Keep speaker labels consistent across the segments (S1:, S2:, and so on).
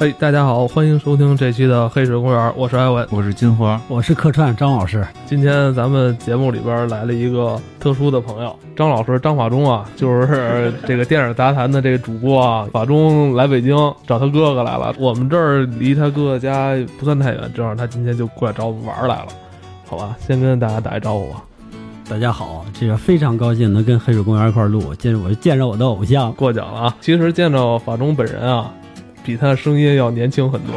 S1: 哎，大家好，欢迎收听这期的《黑水公园》，我是艾文，
S2: 我是金花，
S3: 我是客串张老师。
S1: 今天咱们节目里边来了一个特殊的朋友，张老师张法中啊，就是这个电影杂谈的这个主播啊。法中来北京找他哥哥来了，我们这儿离他哥哥家不算太远，正好他今天就过来找我们玩来了，好吧？先跟大家打一招呼吧。
S3: 大家好，这个非常高兴能跟黑水公园一块录，见我见着我的偶像，
S1: 过奖了啊。其实见着法中本人啊。比他的声音要年轻很多，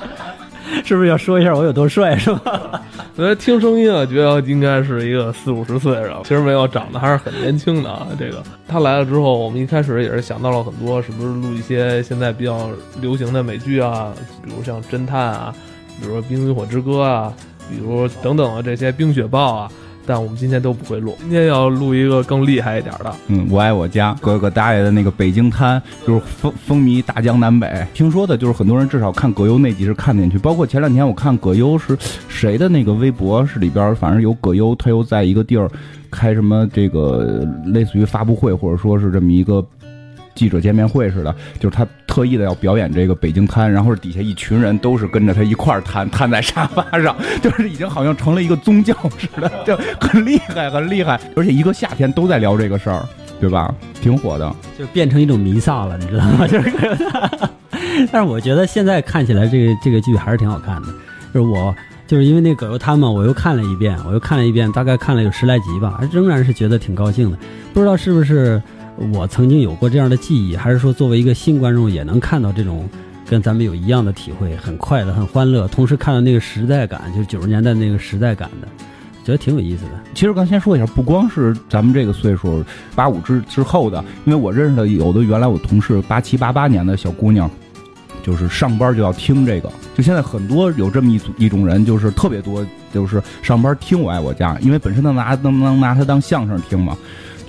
S3: 是不是要说一下我有多帅？是吧？
S1: 我觉得听声音啊，觉得应该是一个四五十岁了。其实没有，长得还是很年轻的啊。这个他来了之后，我们一开始也是想到了很多，是不是录一些现在比较流行的美剧啊，比如像侦探啊，比如说《冰与火之歌》啊，比如等等的这些《冰雪暴》啊。但我们今天都不会录，今天要录一个更厉害一点的。
S2: 嗯，我爱我家哥哥大爷的那个北京滩，就是风风靡大江南北。听说的就是很多人至少看葛优那集是看进去，包括前两天我看葛优是谁的那个微博是里边，反正有葛优，他又在一个地儿开什么这个类似于发布会，或者说是这么一个。记者见面会似的，就是他特意的要表演这个北京瘫，然后底下一群人都是跟着他一块儿瘫，瘫在沙发上，就是已经好像成了一个宗教似的，就很厉害，很厉害。而且一个夏天都在聊这个事儿，对吧？挺火的，
S3: 就变成一种弥撒了，你知道吗？就是，但是我觉得现在看起来这个这个剧还是挺好看的。就是我就是因为那葛优瘫嘛，我又看了一遍，我又看了一遍，大概看了有十来集吧，仍然是觉得挺高兴的。不知道是不是？我曾经有过这样的记忆，还是说作为一个新观众也能看到这种跟咱们有一样的体会，很快乐、很欢乐，同时看到那个时代感，就是九十年代那个时代感的，觉得挺有意思的。
S2: 其实刚先说一下，不光是咱们这个岁数八五之之后的，因为我认识的有的原来我同事八七八八年的小姑娘，就是上班就要听这个，就现在很多有这么一组一种人，就是特别多，就是上班听《我爱我家》，因为本身能拿能能拿它当相声听嘛。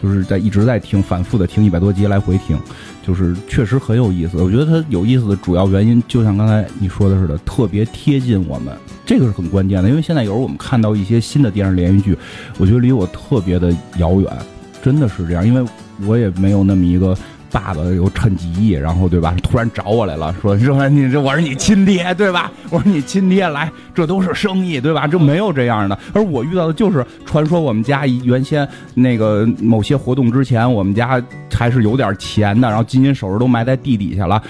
S2: 就是在一直在听，反复的听一百多集来回听，就是确实很有意思。我觉得它有意思的主要原因，就像刚才你说的似的，特别贴近我们，这个是很关键的。因为现在有时候我们看到一些新的电视连续剧，我觉得离我特别的遥远，真的是这样，因为我也没有那么一个。爸爸又趁机，然后对吧？突然找我来了，说说你这我是你亲爹对吧？我说你亲爹来，这都是生意对吧？这没有这样的。而我遇到的就是传说，我们家原先那个某些活动之前，我们家还是有点钱的，然后金银首饰都埋在地底下了。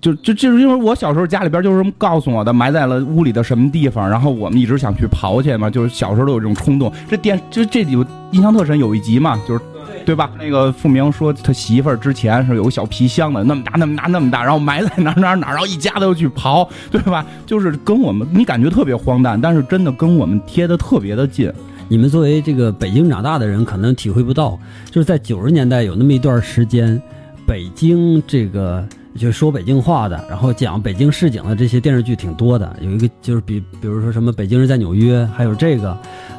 S2: 就就就是因为我小时候家里边就是告诉我的，埋在了屋里的什么地方，然后我们一直想去刨去嘛，就是小时候都有这种冲动。这电就这有印象特深，有一集嘛，就是。对吧？那个付明说他媳妇儿之前是有个小皮箱的，那么大那么大那么大，然后埋在哪哪哪，然后一家都去刨，对吧？就是跟我们你感觉特别荒诞，但是真的跟我们贴的特别的近。
S3: 你们作为这个北京长大的人，可能体会不到，就是在九十年代有那么一段时间，北京这个。就说北京话的，然后讲北京市井的这些电视剧挺多的。有一个就是比，比如说什么《北京人在纽约》，还有这个，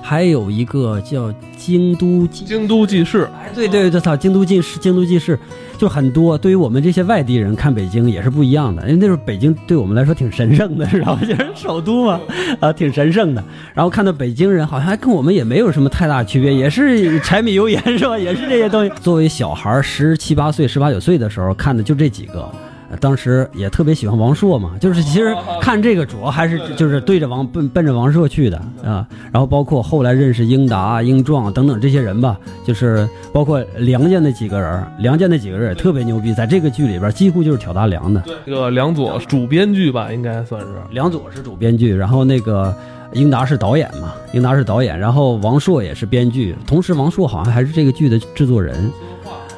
S3: 还有一个叫《京都
S1: 京都记事》。
S3: 对对对，操，《京都记事》《京都记事》就很多。对于我们这些外地人看北京也是不一样的，因为那时候北京对我们来说挺神圣的，知道吧？就是首都嘛，啊，挺神圣的。然后看到北京人好像还跟我们也没有什么太大区别，也是柴米油盐是吧？也是这些东西。作为小孩十七八岁、十八九岁的时候看的就这几个。当时也特别喜欢王朔嘛，就是其实看这个主要还是就是对着王奔奔着王朔去的啊，然后包括后来认识英达、英壮等等这些人吧，就是包括梁家那几个人，梁家那几个人也特别牛逼，在这个剧里边几乎就是挑大梁的。
S1: 这个梁左主编剧吧，应该算是
S3: 梁左是主编剧，然后那个英达是导演嘛，英达是导演，然后王朔也是编剧，同时王朔好像还是这个剧的制作人，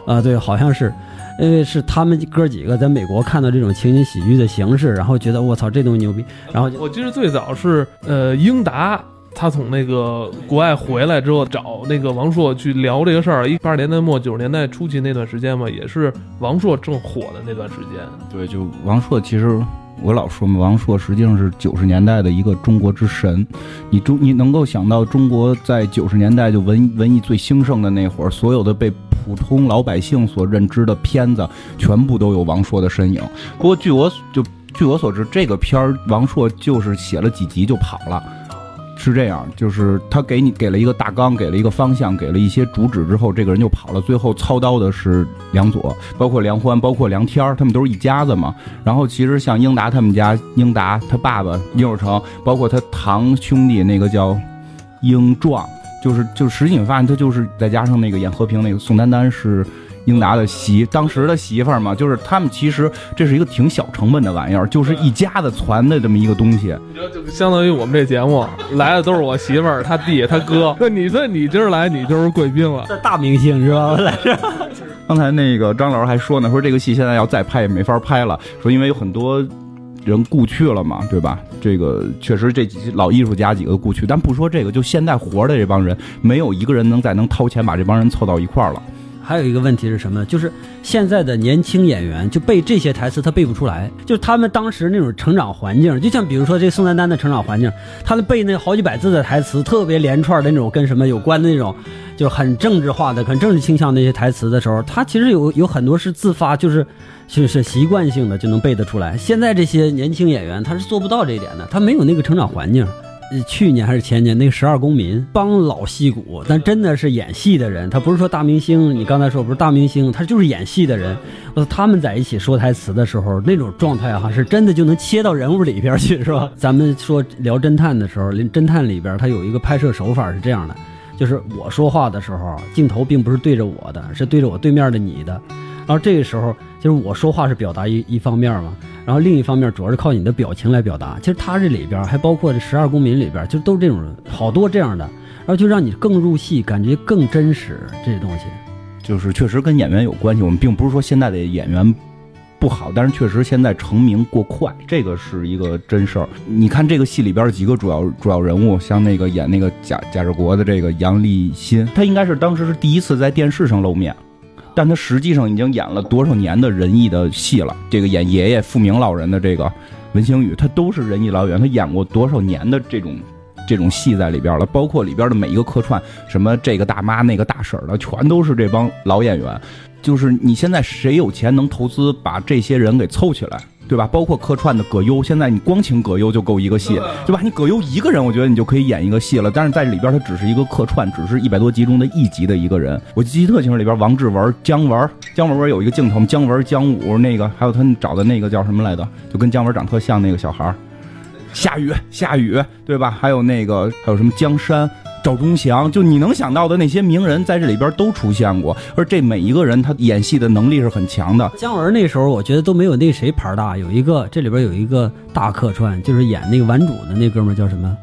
S3: 啊，对，好像是。因为是他们哥几个在美国看到这种情景喜剧的形式，然后觉得我操这东西牛逼。然后
S1: 我记得最早是呃英达他从那个国外回来之后找那个王朔去聊这个事儿。一八十年代末九十年代初期那段时间嘛，也是王朔正火的那段时间。
S2: 对，就王朔其实我老说嘛，王朔实际上是九十年代的一个中国之神。你中你能够想到中国在九十年代就文文艺最兴盛的那会儿，所有的被。普通老百姓所认知的片子，全部都有王朔的身影。不过，据我就据我所知，这个片儿王朔就是写了几集就跑了，是这样，就是他给你给了一个大纲，给了一个方向，给了一些主旨之后，这个人就跑了。最后操刀的是梁左，包括梁欢，包括梁天儿，他们都是一家子嘛。然后其实像英达他们家，英达他爸爸殷有成，包括他堂兄弟那个叫英壮，就是就实际你发现他就是再加上那个演和平那个宋丹丹是。英达的媳，当时的媳妇儿嘛，就是他们其实这是一个挺小成本的玩意儿，就是一家子传的这么一个东西。
S1: 就相当于我们这节目来的都是我媳妇儿、他弟、他哥。那你这你今儿来，你就是贵宾了，
S3: 这大明星是吧？来着。
S2: 刚才那个张老师还说呢，说这个戏现在要再拍也没法拍了，说因为有很多人故去了嘛，对吧？这个确实这几老艺术家几个故去，但不说这个，就现在活的这帮人，没有一个人能再能掏钱把这帮人凑到一块儿了。
S3: 还有一个问题是什么？就是现在的年轻演员就背这些台词，他背不出来。就他们当时那种成长环境，就像比如说这宋丹丹的成长环境，他们背那好几百字的台词，特别连串的那种跟什么有关的那种，就是很政治化的、很政治倾向那些台词的时候，他其实有有很多是自发，就是就是习惯性的就能背得出来。现在这些年轻演员他是做不到这一点的，他没有那个成长环境。去年还是前年，那个十二公民帮老戏骨，但真的是演戏的人，他不是说大明星。你刚才说不是大明星，他就是演戏的人。我他们在一起说台词的时候，那种状态哈，是真的就能切到人物里边去，是吧？咱们说聊侦探的时候，侦探里边他有一个拍摄手法是这样的，就是我说话的时候，镜头并不是对着我的，是对着我对面的你的。然后这个时候，就是我说话是表达一一方面嘛。然后另一方面，主要是靠你的表情来表达。其实他这里边还包括这十二公民里边，就都是这种好多这样的，然后就让你更入戏，感觉更真实。这些东西，
S2: 就是确实跟演员有关系。我们并不是说现在的演员不好，但是确实现在成名过快，这个是一个真事儿。你看这个戏里边几个主要主要人物，像那个演那个贾贾志国的这个杨立新，他应该是当时是第一次在电视上露面。但他实际上已经演了多少年的仁义的戏了？这个演爷爷富明老人的这个文星宇，他都是仁义老演员，他演过多少年的这种这种戏在里边了？包括里边的每一个客串，什么这个大妈那个大婶的，全都是这帮老演员。就是你现在谁有钱能投资把这些人给凑起来？对吧？包括客串的葛优，现在你光请葛优就够一个戏，对吧？你葛优一个人，我觉得你就可以演一个戏了。但是在里边，他只是一个客串，只是一百多集中的一集的一个人。我记得特清楚，里边王志文、姜文，姜文不是有一个镜头吗？姜文、姜武那个，还有他找的那个叫什么来着？就跟姜文长特像那个小孩夏雨，夏雨，对吧？还有那个还有什么江山？赵忠祥，就你能想到的那些名人，在这里边都出现过，而这每一个人他演戏的能力是很强的。
S3: 姜文那时候，我觉得都没有那谁牌大，有一个这里边有一个大客串，就是演那个顽主的那哥们叫什么？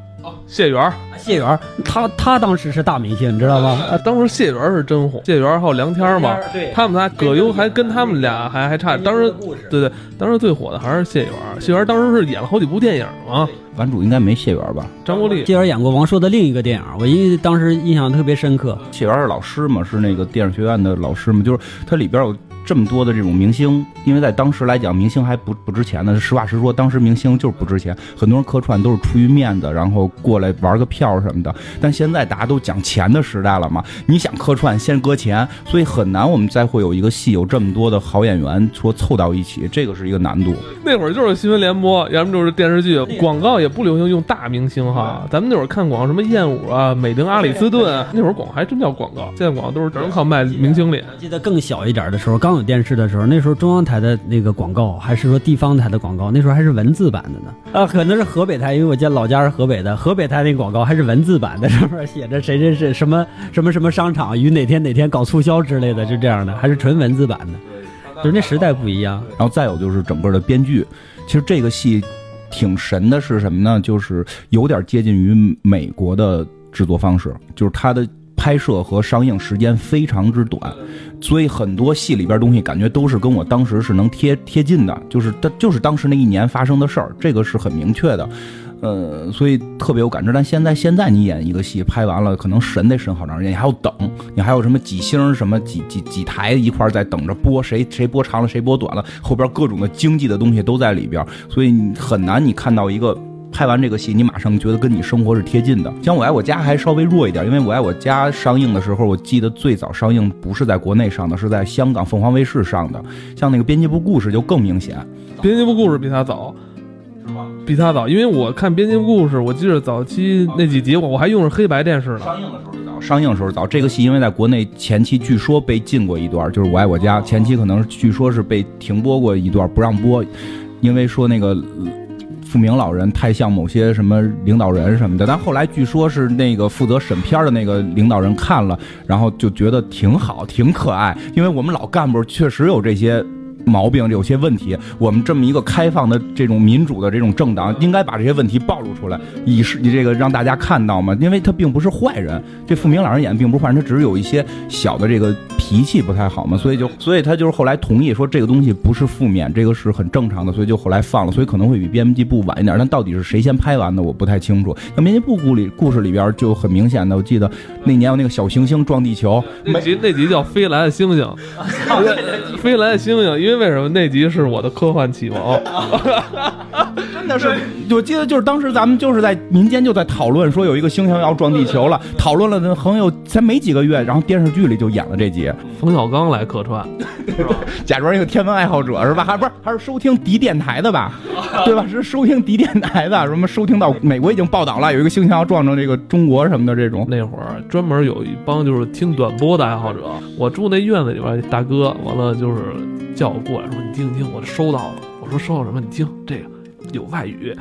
S1: 哦，谢元，
S3: 谢元，他他当时是大明星，你知道吗？
S1: 啊当时谢元是真红，谢元还有梁天嘛，他们仨葛优还跟他们俩还还差。当时对对，当时最火的还是谢元，谢元当时是演了好几部电影嘛。
S2: 版主应该没谢元吧？
S1: 张国立，
S3: 谢元演过王朔的另一个电影，我因为当时印象特别深刻。
S2: 谢元是老师嘛，是那个电影学院的老师嘛，就是他里边有。这么多的这种明星，因为在当时来讲，明星还不不值钱呢。实话实说，当时明星就是不值钱，很多人客串都是出于面子，然后过来玩个票什么的。但现在大家都讲钱的时代了嘛，你想客串先搁钱，所以很难我们再会有一个戏有这么多的好演员说凑到一起，这个是一个难度。
S1: 那会儿就是新闻联播，要么就是电视剧，广告也不流行用大明星哈。咱们那会儿看广告，什么燕舞啊、美玲阿里斯顿，那会儿广告还真叫广告。现在广告都是只能靠卖明星脸。
S3: 记得更小一点的时候，刚。有电视的时候，那时候中央台的那个广告，还是说地方台的广告，那时候还是文字版的呢。啊，可能是河北台，因为我家老家是河北的，河北台那广告还是文字版的，上面写着谁谁谁什么什么什么商场于哪天哪天搞促销之类的，就这样的，还是纯文字版的。就是那时代不一样。
S2: 然后再有就是整个的编剧，其实这个戏挺神的，是什么呢？就是有点接近于美国的制作方式，就是它的。拍摄和上映时间非常之短，所以很多戏里边东西感觉都是跟我当时是能贴贴近的，就是它就是当时那一年发生的事儿，这个是很明确的，呃，所以特别有感知。但现在现在你演一个戏拍完了，可能审得审好长时间，你还要等，你还有什么几星什么几几几台一块在等着播，谁谁播长了谁播短了，后边各种的经济的东西都在里边，所以你很难你看到一个。拍完这个戏，你马上觉得跟你生活是贴近的。像《我爱我家》还稍微弱一点，因为《我爱我家》上映的时候，我记得最早上映不是在国内上的，是在香港凤凰卫视上的。像那个《编辑部故事》就更明显，《
S1: 编辑部故事》比它早。
S2: 是吗？
S1: 比他早，因为我看《编辑部故事》，我记得早期那几集我我还用着黑白电视呢。
S2: 上映的时候早，上映的时候早。这个戏因为在国内前期据说被禁过一段，就是《我爱我家》前期可能据说是被停播过一段，不让播，因为说那个呃傅明老人太像某些什么领导人什么的。但后来据说是那个负责审片的那个领导人看了，然后就觉得挺好，挺可爱，因为我们老干部确实有这些。毛病有些问题，我们这么一个开放的这种民主的这种政党，应该把这些问题暴露出来，以示你这个让大家看到嘛。因为他并不是坏人，这傅明老人演的并不是坏人，他只是有一些小的这个脾气不太好嘛，所以就所以他就是后来同意说这个东西不是负面，这个是很正常的，所以就后来放了，所以可能会比编辑部晚一点。但到底是谁先拍完的，我不太清楚。那编辑部故里故事里边就很明显的，我记得那年有那个小行星撞地球，
S1: 那集那集叫《飞来的星星》，飞来的星星，因为为什么那集是我的科幻启蒙？
S2: 真的是，我记得就是当时咱们就是在民间就在讨论说有一个星星要撞地球了，讨论了很有才没几个月，然后电视剧里就演了这集，
S1: 冯小刚来客串，
S2: 假装一个天文爱好者是吧？还不是还是收听敌电台的吧？对吧？是收听敌电台的，什么收听到美国已经报道了有一个星星要撞着这个中国什么的这种。
S1: 那会儿专门有一帮就是听短波的爱好者，我住那院子里边，大哥完了就是叫我过来说你听你听，我收到了。我说收到什么？你听这个。有外语，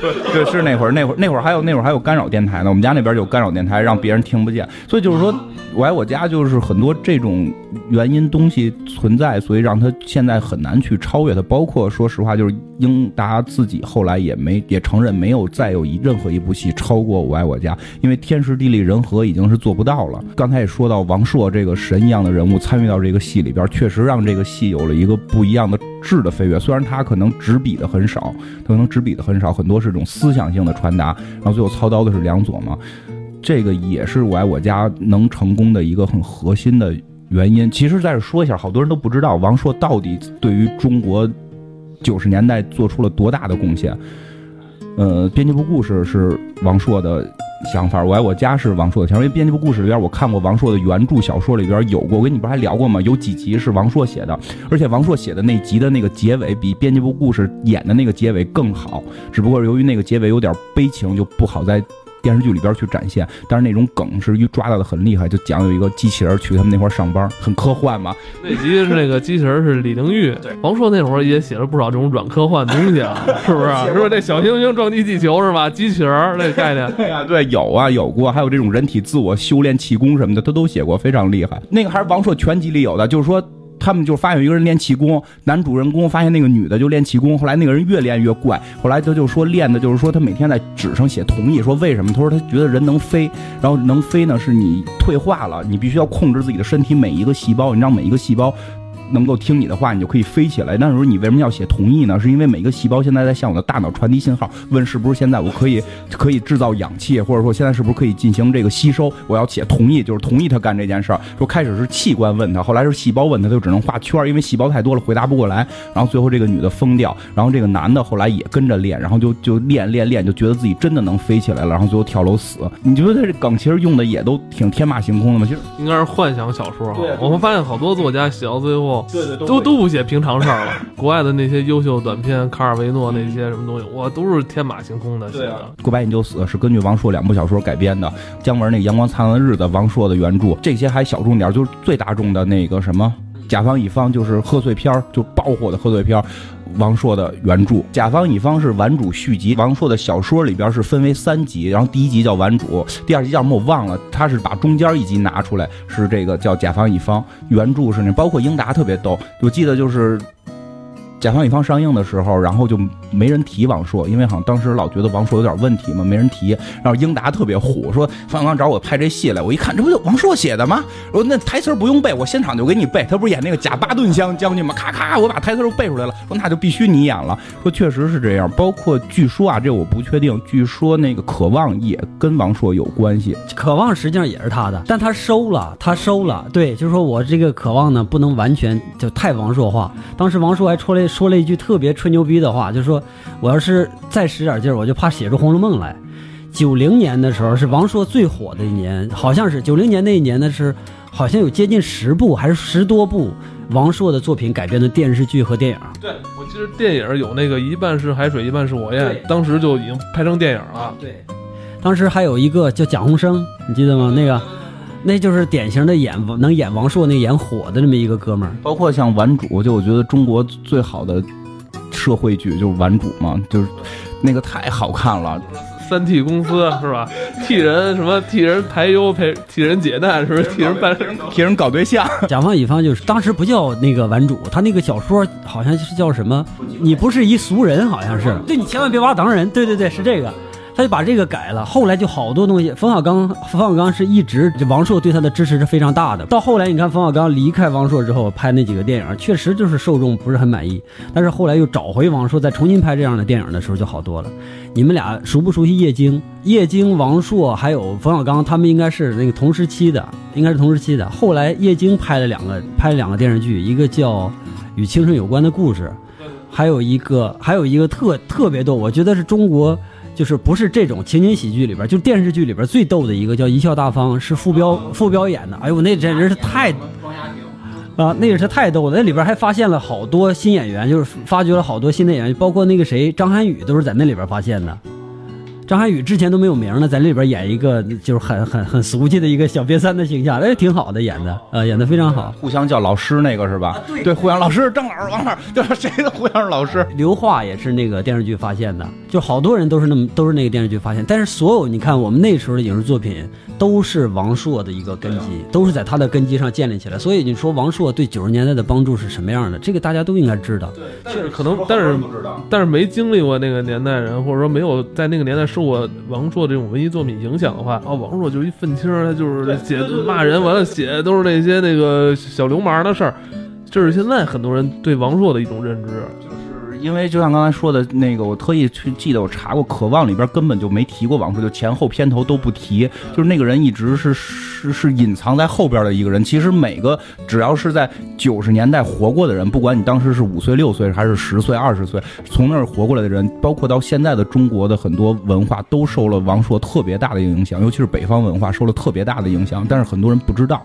S2: 对，是那会儿，那会儿，那会儿还有那会儿还有干扰电台呢。我们家那边有干扰电台，让别人听不见。所以就是说，我爱我家就是很多这种原因东西存在，所以让他现在很难去超越它。包括说实话，就是英达自己后来也没也承认，没有再有一任何一部戏超过我爱我家，因为天时地利人和已经是做不到了。刚才也说到王朔这个神一样的人物参与到这个戏里边，确实让这个戏有了一个不一样的质的飞跃。虽然他可能执笔。的很少，他可能执笔的很少，很多是一种思想性的传达。然后最后操刀的是梁左嘛，这个也是我爱我家能成功的一个很核心的原因。其实在这说一下，好多人都不知道王朔到底对于中国九十年代做出了多大的贡献。呃，编辑部故事是王朔的。想法，我爱我家是王朔的想法，因为编辑部故事里边我看过王朔的原著小说里边有过，我跟你不是还聊过吗？有几集是王朔写的，而且王朔写的那集的那个结尾比编辑部故事演的那个结尾更好，只不过由于那个结尾有点悲情，就不好再。电视剧里边去展现，但是那种梗是抓到的很厉害，就讲有一个机器人去他们那块上班，很科幻嘛。
S1: 那集是那个机器人是李玲玉，
S2: 对，
S1: 王朔那会儿也写了不少这种软科幻东西啊，是不是？是不是那小行星撞击地球是吧？机器人那概念，
S2: 对啊，对，有啊，有过，还有这种人体自我修炼气功什么的，他都写过，非常厉害。那个还是王朔全集里有的，就是说。他们就发现有一个人练气功，男主人公发现那个女的就练气功，后来那个人越练越怪，后来他就说练的就是说他每天在纸上写同意，说为什么？他说他觉得人能飞，然后能飞呢是你退化了，你必须要控制自己的身体每一个细胞，你让每一个细胞。能够听你的话，你就可以飞起来。那时候你为什么要写同意呢？是因为每个细胞现在在向我的大脑传递信号，问是不是现在我可以可以制造氧气，或者说现在是不是可以进行这个吸收？我要写同意，就是同意他干这件事儿。说开始是器官问他，后来是细胞问他，他就只能画圈，因为细胞太多了，回答不过来。然后最后这个女的疯掉，然后这个男的后来也跟着练，然后就就练练练，就觉得自己真的能飞起来了，然后最后跳楼死。你觉得他这梗其实用的也都挺天马行空的吗？其实
S1: 应该是幻想小说哈。我们发现好多作家写到最后。
S2: 对对，
S1: 都都不写平常事儿了。国外的那些优秀短片，卡尔维诺那些什么东西，我都是天马行空的写的。
S2: 过百你就死是根据王朔两部小说改编的，姜文那《阳光灿烂的日子》，王朔的原著。这些还小众点，就是最大众的那个什么。甲方乙方就是贺岁片儿，就爆火的贺岁片儿。王朔的原著《甲方乙方》是完主续集。王朔的小说里边是分为三集，然后第一集叫完主，第二集叫什么我忘了。他是把中间一集拿出来，是这个叫甲方乙方。原著是那，包括英达特别逗，我记得就是。甲方乙方上映的时候，然后就没人提王朔，因为好像当时老觉得王朔有点问题嘛，没人提。然后英达特别虎，说方小刚找我拍这戏来，我一看这不就王朔写的吗？我说那台词不用背，我现场就给你背。他不是演那个贾巴顿将将军吗？咔咔，我把台词都背出来了。说那就必须你演了。说确实是这样，包括据说啊，这我不确定。据说那个渴望也跟王朔有关系。
S3: 渴望实际上也是他的，但他收了，他收了。对，就是说我这个渴望呢，不能完全就太王朔化。当时王朔还出来。说了一句特别吹牛逼的话，就是说，我要是再使点劲儿，我就怕写出《红楼梦》来。九零年的时候是王朔最火的一年，好像是九零年那一年呢，是好像有接近十部还是十多部王朔的作品改编的电视剧和电影。
S2: 对。
S1: 我记得电影有那个一半是海水一半是火焰，当时就已经拍成电影了。
S3: 对，当时还有一个叫蒋鸿生，你记得吗？那个，那就是典型的演能演王朔那演火的这么一个哥们儿。
S2: 包括像《顽主》，就我觉得中国最好的社会剧就是《顽主》嘛，就是那个太好看了。
S1: 三替公司是吧？替人什么？替人排忧，陪替人解难，是不是？替人办，
S2: 替人搞对象。
S3: 甲方乙方就是当时不叫那个顽主，他那个小说好像是叫什么？你不是一俗人，好像是。对你千万别把我当人。对对对，是这个。他就把这个改了，后来就好多东西。冯小刚，冯小刚是一直王朔对他的支持是非常大的。到后来，你看冯小刚离开王朔之后拍那几个电影，确实就是受众不是很满意。但是后来又找回王朔，再重新拍这样的电影的时候就好多了。你们俩熟不熟悉叶京？叶京、王朔还有冯小刚，他们应该是那个同时期的，应该是同时期的。后来叶京拍了两个，拍了两个电视剧，一个叫《与青春有关的故事》，还有一个还有一个特特别逗，我觉得是中国。就是不是这种情景喜剧里边，就是电视剧里边最逗的一个叫《贻笑大方》，是傅彪傅彪演的。哎呦，那真人是太啊，那个是太逗了。那里边还发现了好多新演员，就是发掘了好多新的演员，包括那个谁张涵予都是在那里边发现的。张涵予之前都没有名呢，在里边演一个就是很很很俗气的一个小瘪三的形象，哎，挺好的演的，呃，演的非常好。
S2: 互相叫老师那个是吧？对，互相老师，张老师、王老师，就是谁的互相是老师？
S3: 刘桦也是那个电视剧发现的，就好多人都是那么都是那个电视剧发现。但是所有你看我们那时候的影视作品都是王朔的一个根基，都是在他的根基上建立起来。所以你说王朔对九十年代的帮助是什么样的？这个大家都应该知道。
S1: 对确实可能，但是但是没经历过那个年代人，或者说没有在那个年代。受我王朔这种文艺作品影响的话，啊，王朔就是一愤青，他就是写骂人，完了写的都是那些那个小流氓的事儿，这是现在很多人对王朔的一种认知。
S2: 因为就像刚才说的那个，我特意去记得，我查过《渴望》里边根本就没提过王朔，就前后片头都不提，就是那个人一直是是是隐藏在后边的一个人。其实每个只要是在九十年代活过的人，不管你当时是五岁、六岁还是十岁、二十岁，从那儿活过来的人，包括到现在的中国的很多文化，都受了王朔特别大的影响，尤其是北方文化受了特别大的影响，但是很多人不知道。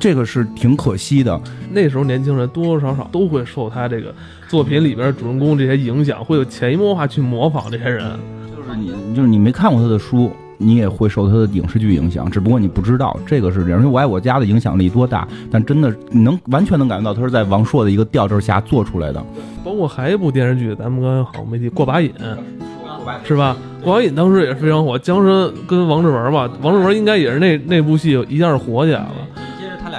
S2: 这个是挺可惜的。
S1: 那时候年轻人多多少少都会受他这个作品里边主人公这些影响，会有潜移默化去模仿这些人。
S2: 就是你，就是你没看过他的书，你也会受他的影视剧影响，只不过你不知道这个是这样。因为我爱我家的影响力多大，但真的你能完全能感觉到他是在王朔的一个调调下做出来的。
S1: 包括还一部电视剧，咱们刚才好没提《过把瘾》，是吧？《过把瘾》当时也是非常火，江山跟王志文吧，王志文应该也是那那部戏一下是火起来了。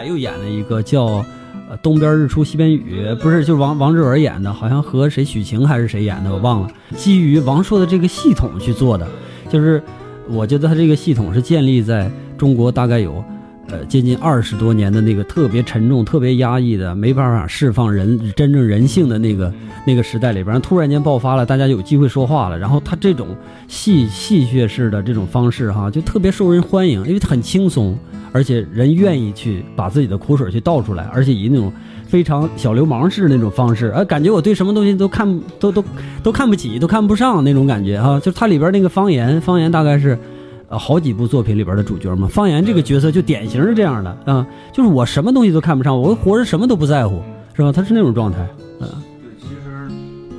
S3: 又演了一个叫《呃东边日出西边雨》，不是，就是王王志文演的，好像和谁许晴还是谁演的，我忘了。基于王朔的这个系统去做的，就是我觉得他这个系统是建立在中国大概有呃接近二十多年的那个特别沉重、特别压抑的、没办法释放人真正人性的那个那个时代里边，突然间爆发了，大家有机会说话了。然后他这种戏戏谑式的这种方式哈，就特别受人欢迎，因为他很轻松。而且人愿意去把自己的苦水去倒出来，而且以那种非常小流氓式那种方式，哎，感觉我对什么东西都看都都都看不起，都看不上那种感觉哈。就是它里边那个方言，方言大概是，呃，好几部作品里边的主角嘛。方言这个角色就典型是这样的啊，就是我什么东西都看不上，我活着什么都不在乎，是吧？他是那种状态，嗯。
S2: 对，其实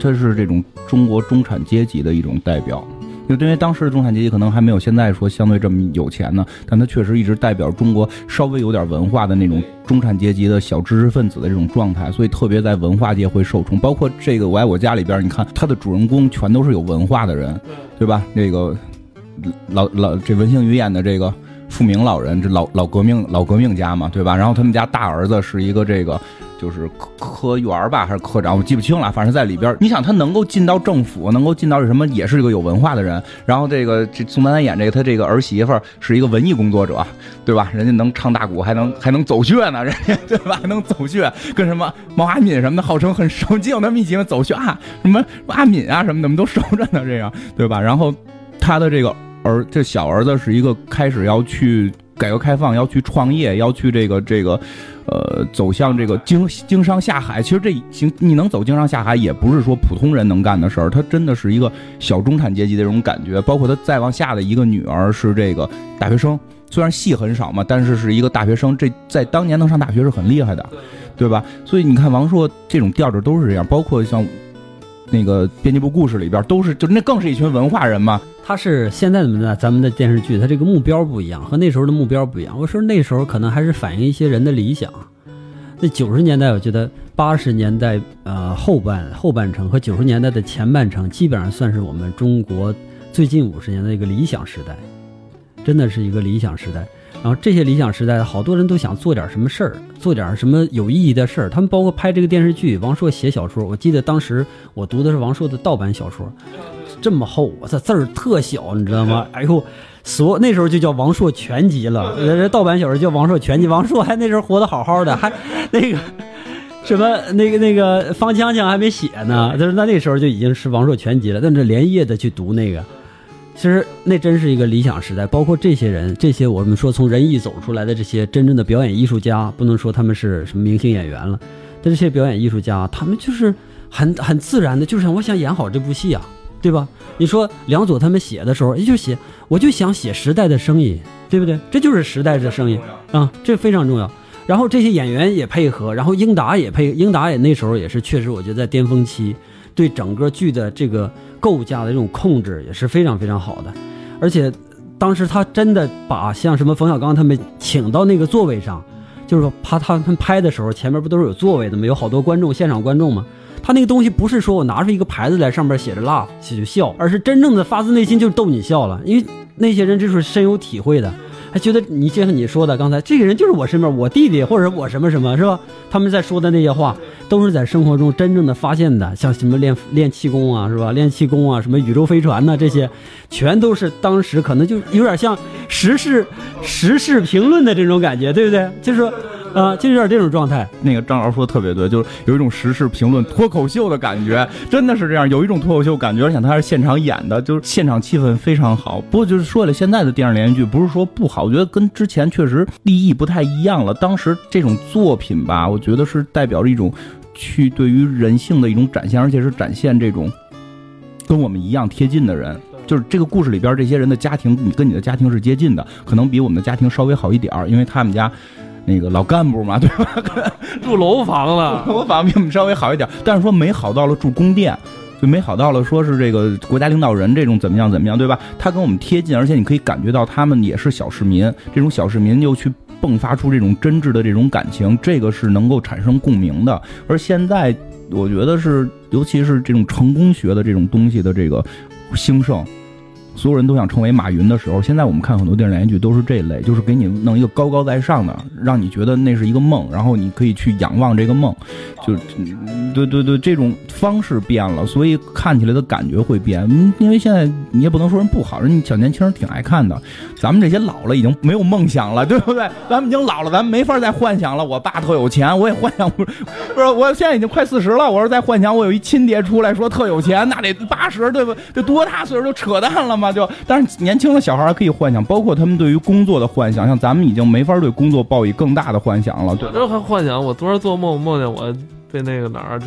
S2: 他是这种中国中产阶级的一种代表。就因为当时的中产阶级可能还没有现在说相对这么有钱呢，但他确实一直代表中国稍微有点文化的那种中产阶级的小知识分子的这种状态，所以特别在文化界会受宠。包括这个《我爱我家》里边，你看他的主人公全都是有文化的人，对吧？那个老老这文星宇演的这个富明老人，这老老革命老革命家嘛，对吧？然后他们家大儿子是一个这个。就是科科员吧，还是科长，我记不清了。反正在里边，你想他能够进到政府，能够进到什么，也是一个有文化的人。然后这个这宋丹丹演这个，他这个儿媳妇是一个文艺工作者，对吧？人家能唱大鼓，还能还能走穴呢，人家 对吧？还能走穴，跟什么毛阿敏什么的，号称很熟，经他们一起走穴啊，什么阿敏啊什么的，们都熟着呢，这样对吧？然后他的这个儿，这小儿子是一个开始要去改革开放，要去创业，要去这个这个。呃，走向这个经经商下海，其实这行你能走经商下海，也不是说普通人能干的事儿，他真的是一个小中产阶级的这种感觉。包括他再往下的一个女儿是这个大学生，虽然戏很少嘛，但是是一个大学生，这在当年能上大学是很厉害的，对吧？所以你看王朔这种调调都是这样，包括像那个编辑部故事里边，都是就那更是一群文化人嘛。
S3: 他是现在的咱们的电视剧，他这个目标不一样，和那时候的目标不一样。我说那时候可能还是反映一些人的理想。那九十年代，我觉得八十年代呃后半后半程和九十年代的前半程，基本上算是我们中国最近五十年的一个理想时代，真的是一个理想时代。然后这些理想时代，好多人都想做点什么事儿，做点什么有意义的事儿。他们包括拍这个电视剧，王朔写小说。我记得当时我读的是王朔的盗版小说，这么厚，我操，字儿特小，你知道吗？哎呦，所那时候就叫王朔全集了。这盗版小说叫王朔全集，王朔还那时候活得好好的，还那个什么那个那个方锵锵还没写呢。就是那那时候就已经是王朔全集了，但是连夜的去读那个。其实那真是一个理想时代，包括这些人，这些我们说从仁义走出来的这些真正的表演艺术家，不能说他们是什么明星演员了，但这些表演艺术家，他们就是很很自然的，就是我想演好这部戏啊，对吧？你说梁左他们写的时候，也就写，我就想写时代的声音，对不对？这就是时代的声音啊，这非常重要。然后这些演员也配合，然后英达也配，英达也那时候也是确实，我觉得在巅峰期。对整个剧的这个构架的这种控制也是非常非常好的，而且当时他真的把像什么冯小刚他们请到那个座位上，就是说怕他们拍的时候前面不都是有座位的吗？有好多观众，现场观众嘛。他那个东西不是说我拿出一个牌子来，上面写着 “laugh” 就笑，而是真正的发自内心就逗你笑了，因为那些人这是深有体会的。还觉得你就像你说的，刚才这个人就是我身边我弟弟或者我什么什么是吧？他们在说的那些话，都是在生活中真正的发现的，像什么练练气功啊，是吧？练气功啊，什么宇宙飞船呐，这些，全都是当时可能就有点像时事时事评论的这种感觉，对不对？就是说。啊，就有点这种状态。
S2: 那个张老师说的特别对，就是有一种时事评论脱口秀的感觉，真的是这样，有一种脱口秀感觉，而且他是现场演的，就是现场气氛非常好。不过就是说了，现在的电视连续剧不是说不好，我觉得跟之前确实立意不太一样了。当时这种作品吧，我觉得是代表着一种去对于人性的一种展现，而且是展现这种跟我们一样贴近的人。就是这个故事里边这些人的家庭，你跟你的家庭是接近的，可能比我们的家庭稍微好一点儿，因为他们家。那个老干部嘛，对吧？
S1: 住楼房了，
S2: 楼房比我们稍微好一点，但是说没好到了住宫殿，就没好到了说是这个国家领导人这种怎么样怎么样，对吧？他跟我们贴近，而且你可以感觉到他们也是小市民，这种小市民又去迸发出这种真挚的这种感情，这个是能够产生共鸣的。而现在，我觉得是，尤其是这种成功学的这种东西的这个兴盛。所有人都想成为马云的时候，现在我们看很多电视连续剧都是这一类，就是给你弄一个高高在上的，让你觉得那是一个梦，然后你可以去仰望这个梦，就，对对对，这种方式变了，所以看起来的感觉会变。因为现在你也不能说人不好，人小年轻人挺爱看的。咱们这些老了已经没有梦想了，对不对？咱们已经老了，咱们没法再幻想了。我爸特有钱，我也幻想不，不是，我现在已经快四十了，我说再幻想我有一亲爹出来说特有钱，那得八十，对不？这多大岁数就扯淡了吗？就，但是年轻的小孩还可以幻想，包括他们对于工作的幻想，像咱们已经没法对工作抱以更大的幻想了。对，
S1: 这还幻想？我昨儿做梦梦见我被那个哪儿？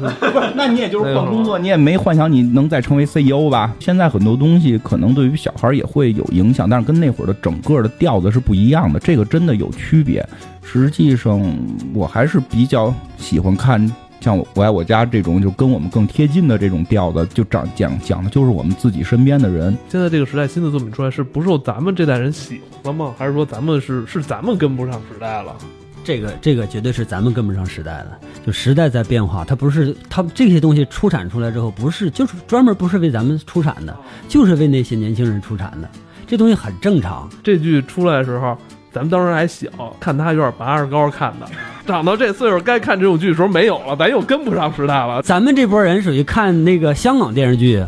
S2: 那你也就是换工作，你也没幻想你能再成为 CEO 吧？现在很多东西可能对于小孩也会有影响，但是跟那会儿的整个的调子是不一样的，这个真的有区别。实际上，我还是比较喜欢看。像我爱我家这种，就跟我们更贴近的这种调子，就讲讲讲的就是我们自己身边的人。
S1: 现在这个时代新的作品出来，是不受咱们这代人喜欢吗？还是说咱们是是咱们跟不上时代了？
S3: 这个这个绝对是咱们跟不上时代的。就时代在变化，它不是它这些东西出产出来之后，不是就是专门不是为咱们出产的，就是为那些年轻人出产的。这东西很正常。
S1: 这剧出来的时候。咱们当时还小，看他有点拔着高看的，长到这岁数该看这种剧的时候没有了，咱又跟不上时代了。
S3: 咱们这波人属于看那个香港电视剧，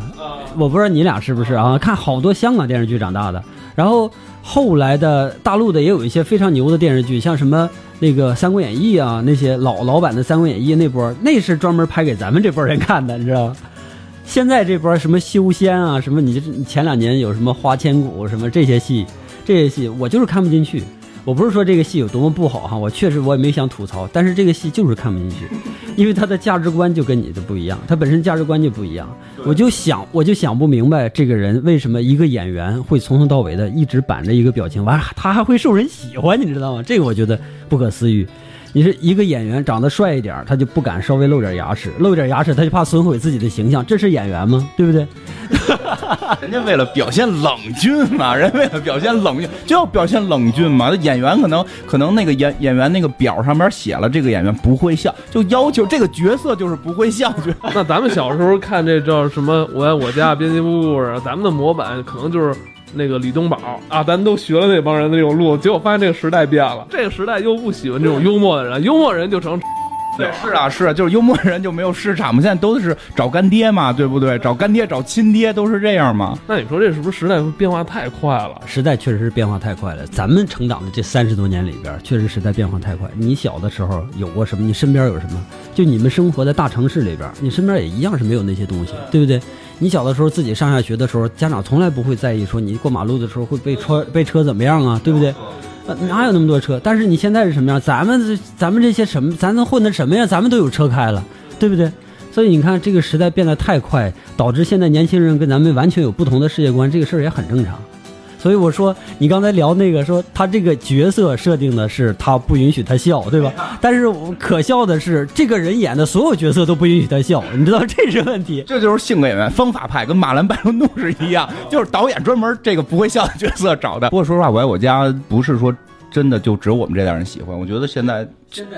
S3: 我不知道你俩是不是啊？看好多香港电视剧长大的，然后后来的大陆的也有一些非常牛的电视剧，像什么那个《三国演义》啊，那些老老版的《三国演义》那波，那是专门拍给咱们这波人看的，你知道？现在这波什么修仙啊，什么你前两年有什么花千骨什么这些戏，这些戏我就是看不进去。我不是说这个戏有多么不好哈，我确实我也没想吐槽，但是这个戏就是看不进去，因为他的价值观就跟你的不一样，他本身价值观就不一样。我就想，我就想不明白这个人为什么一个演员会从头到尾的一直板着一个表情，完了他还会受人喜欢，你知道吗？这个我觉得不可思议。你是一个演员长得帅一点儿，他就不敢稍微露点牙齿，露点牙齿他就怕损毁自己的形象，这是演员吗？对不对？
S2: 人家为了表现冷峻嘛，人为了表现冷峻就要表现冷峻嘛。那演员可能可能那个演演员那个表上面写了这个演员不会笑，就要求这个角色就是不会笑。
S1: 那咱们小时候看这叫什么《我爱我家》编辑部故事，咱们的模板可能就是那个李东宝啊，咱都学了那帮人的那种路，结果发现这个时代变了，这个时代又不喜欢这种幽默的人，幽默人就成。
S2: 对，是啊，是啊，就是幽默人就没有市场嘛。现在都是找干爹嘛，对不对？找干爹、找亲爹都是这样嘛。
S1: 那你说这是不是时代变化太快了？
S3: 时代确实是变化太快了。咱们成长的这三十多年里边，确实时代变化太快。你小的时候有过什么？你身边有什么？就你们生活在大城市里边，你身边也一样是没有那些东西，对不对？你小的时候自己上下学的时候，家长从来不会在意说你过马路的时候会被车被车怎么样啊，对不对？哪有那么多车？但是你现在是什么样？咱们咱们这些什么，咱能混的什么呀？咱们都有车开了，对不对？所以你看，这个时代变得太快，导致现在年轻人跟咱们完全有不同的世界观，这个事儿也很正常。所以我说，你刚才聊那个说他这个角色设定的是他不允许他笑，对吧？但是可笑的是，这个人演的所有角色都不允许他笑，你知道这是问题。
S2: 这就是性格演员方法派，跟马兰白伦怒是一样，就是导演专门这个不会笑的角色找的。不过说实话，我爱我家不是说真的就只有我们这代人喜欢，我觉得现在真的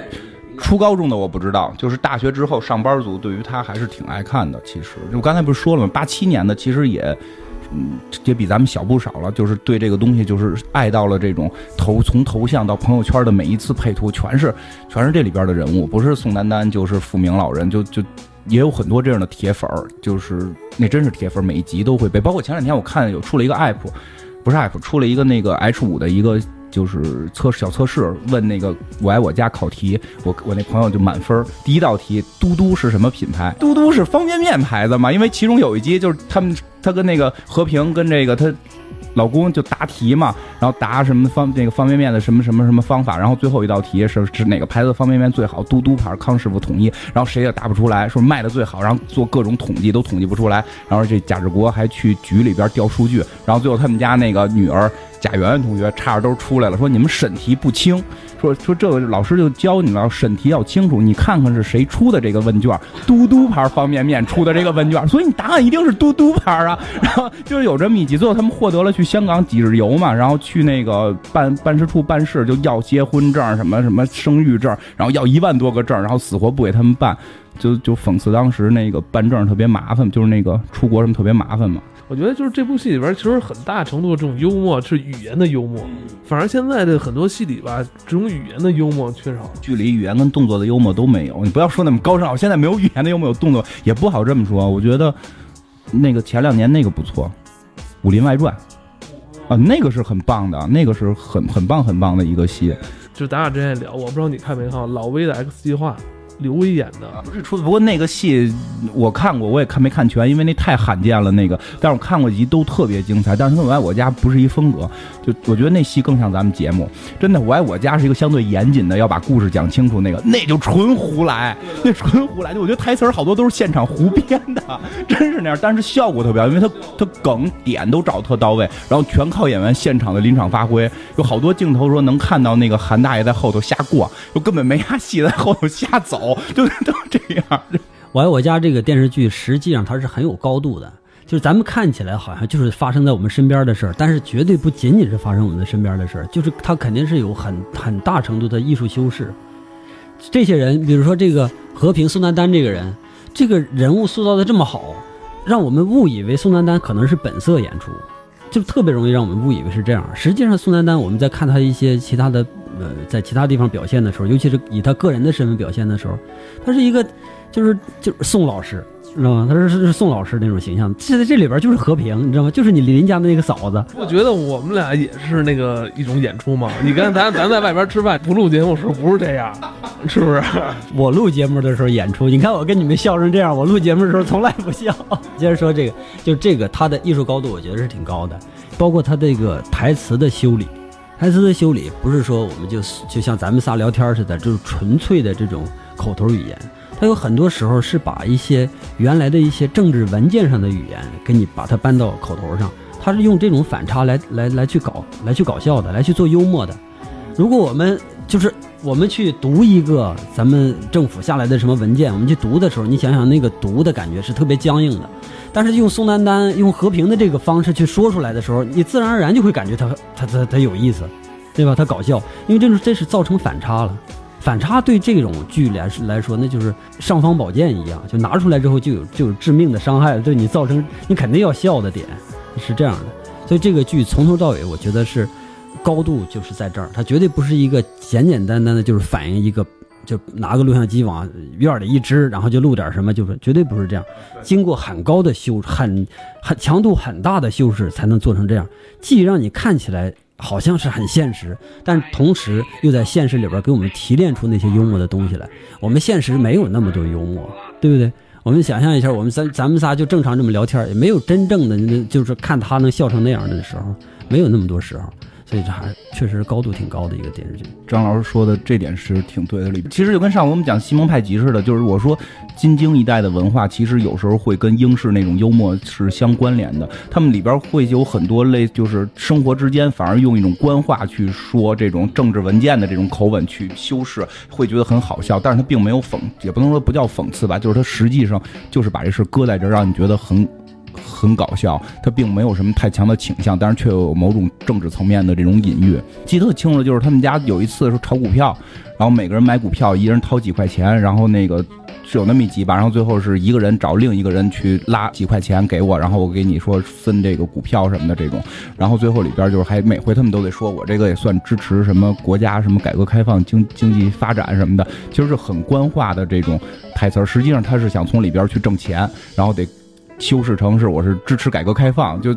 S2: 初高中的我不知道，就是大学之后上班族对于他还是挺爱看的。其实我刚才不是说了吗？八七年的其实也。嗯，也比咱们小不少了，就是对这个东西就是爱到了这种头从头像到朋友圈的每一次配图，全是全是这里边的人物，不是宋丹丹就是傅明老人，就就也有很多这样的铁粉儿，就是那真是铁粉，每一集都会背。包括前两天我看有出了一个 app，不是 app，出了一个那个 H 五的一个就是测小测试，问那个我爱我家考题，我我那朋友就满分。第一道题，嘟嘟是什么品牌？嘟嘟是方便面牌子嘛？因为其中有一集就是他们他跟那个和平跟这个他。老公就答题嘛，然后答什么方那个方便面的什么什么什么方法，然后最后一道题是是哪个牌子方便面最好？嘟嘟牌，康师傅统一，然后谁也答不出来，说卖的最好，然后做各种统计都统计不出来，然后这贾志国还去局里边调数据，然后最后他们家那个女儿贾圆圆同学差点都出来了，说你们审题不清，说说这个老师就教你了，审题要清楚，你看看是谁出的这个问卷，嘟嘟牌方便面出的这个问卷，所以你答案一定是嘟嘟牌啊。然后就是有这么一集，最后他们获得了去香港几日游嘛，然后去那个办办事处办事，就要结婚证、什么什么生育证，然后要一万多个证，然后死活不给他们办，就就讽刺当时那个办证特别麻烦，就是那个出国什么特别麻烦嘛。
S1: 我觉得就是这部戏里边，其实很大程度这种幽默是语言的幽默，反而现在的很多戏里吧，这种语言的幽默缺少。
S2: 剧里语言跟动作的幽默都没有，你不要说那么高尚。现在没有语言的幽默，有动作也不好这么说。我觉得那个前两年那个不错，《武林外传》啊，那个是很棒的，那个是很很棒很棒的一个戏。
S1: 就咱俩之前也聊，我不知道你看没看老威的《X 计划》。刘威演的
S2: 不是出的，不过那个戏我看过，我也看没看全，因为那太罕见了。那个，但是我看过几集都特别精彩。但是我爱我家不是一风格，就我觉得那戏更像咱们节目。真的，我爱我家是一个相对严谨的，要把故事讲清楚。那个那就纯胡来，那纯胡来。就我觉得台词儿好多都是现场胡编的，真是那样。但是效果特别好，因为他他梗点都找特到位，然后全靠演员现场的临场发挥。有好多镜头说能看到那个韩大爷在后头瞎逛，就根本没啥戏在后头瞎走。就都这样。
S3: 我爱我家这个电视剧，实际上它是很有高度的。就是咱们看起来好像就是发生在我们身边的事儿，但是绝对不仅仅是发生我们的身边的事儿，就是它肯定是有很 很大程度的艺术修饰。这些人，比如说这个和平宋丹丹这个人，这个人物塑造的这么好，让我们误以为宋丹丹可能是本色演出，就特别容易让我们误以为是这样。实际上，宋丹丹我们在看她一些其他的。呃，在其他地方表现的时候，尤其是以她个人的身份表现的时候，她是一个，就是就是宋老师，知道吗？他是是宋老师那种形象。现在这里边就是和平，你知道吗？就是你邻家的那个嫂子。
S1: 我觉得我们俩也是那个一种演出嘛。你看咱咱在外边吃饭不录节目时候不是这样，是不是？
S3: 我录节目的时候演出，你看我跟你们笑成这样，我录节目的时候从来不笑。接着说这个，就这个他的艺术高度，我觉得是挺高的，包括他这个台词的修理。台词的修理不是说我们就就像咱们仨聊天似的，就是纯粹的这种口头语言。它有很多时候是把一些原来的一些政治文件上的语言给你把它搬到口头上，它是用这种反差来来来去搞来去搞笑的，来去做幽默的。如果我们就是我们去读一个咱们政府下来的什么文件，我们去读的时候，你想想那个读的感觉是特别僵硬的。但是用宋丹丹用和平的这个方式去说出来的时候，你自然而然就会感觉他他他他有意思，对吧？他搞笑，因为这是这是造成反差了。反差对这种剧来来说，那就是尚方宝剑一样，就拿出来之后就有就有致命的伤害，对你造成你肯定要笑的点是这样的。所以这个剧从头到尾，我觉得是高度就是在这儿，它绝对不是一个简简单单的，就是反映一个就拿个录像机往院里一支，然后就录点什么，就是绝对不是这样。经过很高的修，很很强度很大的修饰，才能做成这样，既让你看起来。好像是很现实，但同时又在现实里边给我们提炼出那些幽默的东西来。我们现实没有那么多幽默，对不对？我们想象一下，我们三咱们仨就正常这么聊天，也没有真正的，就是看他能笑成那样的时候，没有那么多时候。所以这还确实高度挺高的一个电视剧。
S2: 张老师说的这点是挺对的。里其实就跟上回我们讲西蒙派吉似的，就是我说金京一代的文化，其实有时候会跟英式那种幽默是相关联的。他们里边会有很多类，就是生活之间反而用一种官话去说这种政治文件的这种口吻去修饰，会觉得很好笑。但是他并没有讽，也不能说不叫讽刺吧，就是他实际上就是把这事搁在这儿，让你觉得很。很搞笑，他并没有什么太强的倾向，但是却有某种政治层面的这种隐喻。记得特清楚，就是他们家有一次说炒股票，然后每个人买股票，一人掏几块钱，然后那个是有那么一集吧，然后最后是一个人找另一个人去拉几块钱给我，然后我给你说分这个股票什么的这种，然后最后里边就是还每回他们都得说我这个也算支持什么国家什么改革开放经经济发展什么的，其实是很官话的这种台词，实际上他是想从里边去挣钱，然后得。修饰成是我是支持改革开放，就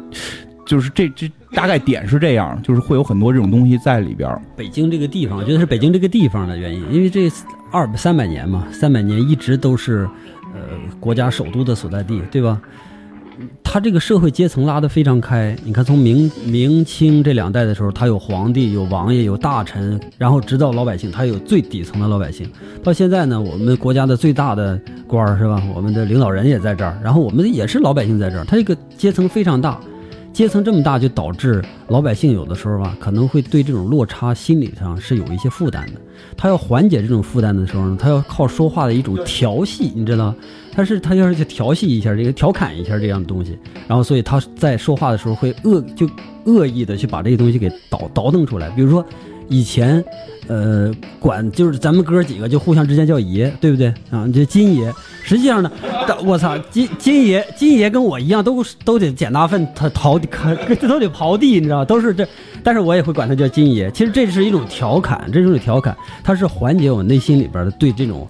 S2: 就是这这大概点是这样，就是会有很多这种东西在里边。
S3: 北京这个地方，我觉得是北京这个地方的原因，因为这二三百年嘛，三百年一直都是呃国家首都的所在地，对吧？他这个社会阶层拉得非常开，你看从明明清这两代的时候，他有皇帝、有王爷、有大臣，然后直到老百姓，他有最底层的老百姓。到现在呢，我们国家的最大的官儿是吧？我们的领导人也在这儿，然后我们也是老百姓在这儿，他这个阶层非常大。阶层这么大，就导致老百姓有的时候吧，可能会对这种落差心理上是有一些负担的。他要缓解这种负担的时候呢，他要靠说话的一种调戏，你知道，他是他要是去调戏一下这个，调侃一下这样的东西，然后所以他在说话的时候会恶就恶意的去把这个东西给倒倒腾出来，比如说。以前，呃，管就是咱们哥几个就互相之间叫爷，对不对啊？你这金爷，实际上呢，我操，金金爷金爷跟我一样，都都得捡大粪，他刨地，都得刨地，你知道都是这，但是我也会管他叫金爷。其实这是一种调侃，这是一种调侃，它是缓解我内心里边的对这种，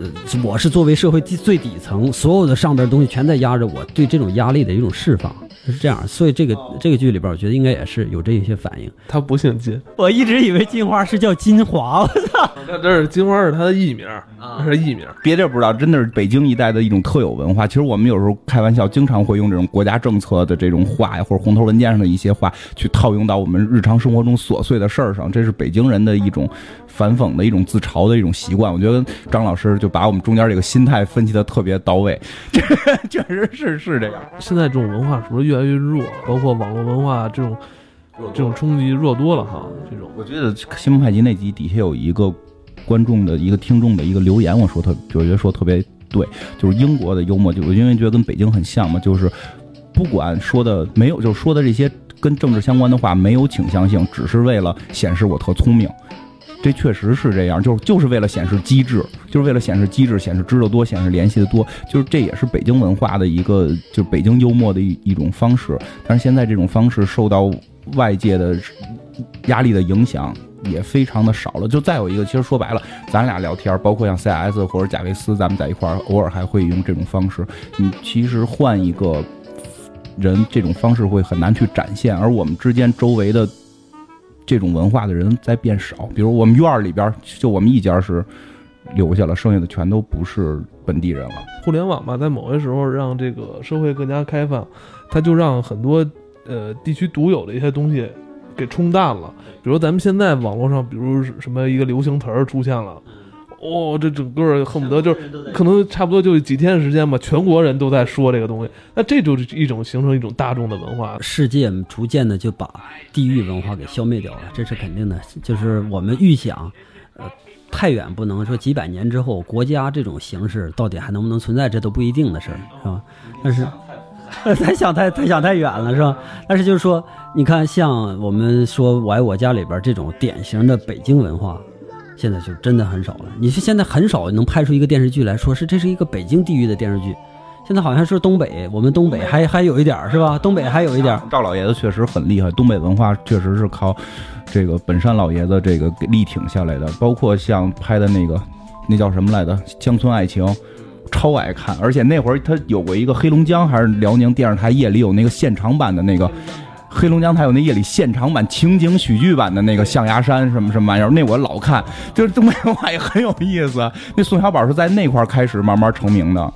S3: 呃，我是作为社会最最底层，所有的上边东西全在压着我，对这种压力的一种释放。是这样，所以这个这个剧里边，我觉得应该也是有这一些反应。
S1: 他不姓金，
S3: 我一直以为金花是叫金华，我操！
S1: 那这是金花是他的艺名
S3: 啊，
S1: 是艺名。
S2: 别地儿不知道，真的是北京一带的一种特有文化。其实我们有时候开玩笑，经常会用这种国家政策的这种话呀，或者红头文件上的一些话，去套用到我们日常生活中琐碎的事儿上。这是北京人的一种反讽的一种自嘲的一种习惯。我觉得张老师就把我们中间这个心态分析的特别到位，这确实是是这样。
S1: 现在这种文化是不是越来越弱？包括网络文化这种这种冲击弱多了哈。这种
S2: 我觉得《新蒙太奇》那集底下有一个观众的一个听众的一个留言，我说特我觉得说特别对，就是英国的幽默，就我因为觉得跟北京很像嘛，就是不管说的没有，就是说的这些跟政治相关的话没有倾向性，只是为了显示我特聪明。这确实是这样，就是就是为了显示机智，就是为了显示机智，显示知道多，显示联系的多，就是这也是北京文化的一个，就是北京幽默的一一种方式。但是现在这种方式受到外界的压力的影响也非常的少了。就再有一个，其实说白了，咱俩聊天，包括像 CS 或者贾维斯，咱们在一块儿偶尔还会用这种方式。你其实换一个人，这种方式会很难去展现，而我们之间周围的。这种文化的人在变少，比如我们院儿里边就我们一家是留下了，剩下的全都不是本地人了。
S1: 互联网吧，在某些时候让这个社会更加开放，它就让很多呃地区独有的一些东西给冲淡了。比如咱们现在网络上，比如什么一个流行词儿出现了。哦，这整个恨不得就是可能差不多就几天的时间吧，全国人都在说这个东西，那这就是一种形成一种大众的文化。
S3: 世界逐渐的就把地域文化给消灭掉了，这是肯定的。就是我们预想，呃，太远不能说几百年之后，国家这种形式到底还能不能存在，这都不一定的事儿，是吧？但是。太想太 太想太远了，是吧？但是就是说，你看，像我们说《我爱我家》里边这种典型的北京文化，现在就真的很少了。你是现在很少能拍出一个电视剧来说是这是一个北京地域的电视剧。现在好像是东北，我们东北还还有一点是吧？东北还有一点。
S2: 赵老爷子确实很厉害，东北文化确实是靠这个本山老爷子这个给力挺下来的。包括像拍的那个那叫什么来着，《乡村爱情》。超爱看，而且那会儿他有过一个黑龙江还是辽宁电视台夜里有那个现场版的那个，黑龙江台有那夜里现场版情景喜剧版的那个象牙山什么什么玩意儿，那我老看，就是东北话也很有意思。那宋小宝是在那块开始慢慢成名的，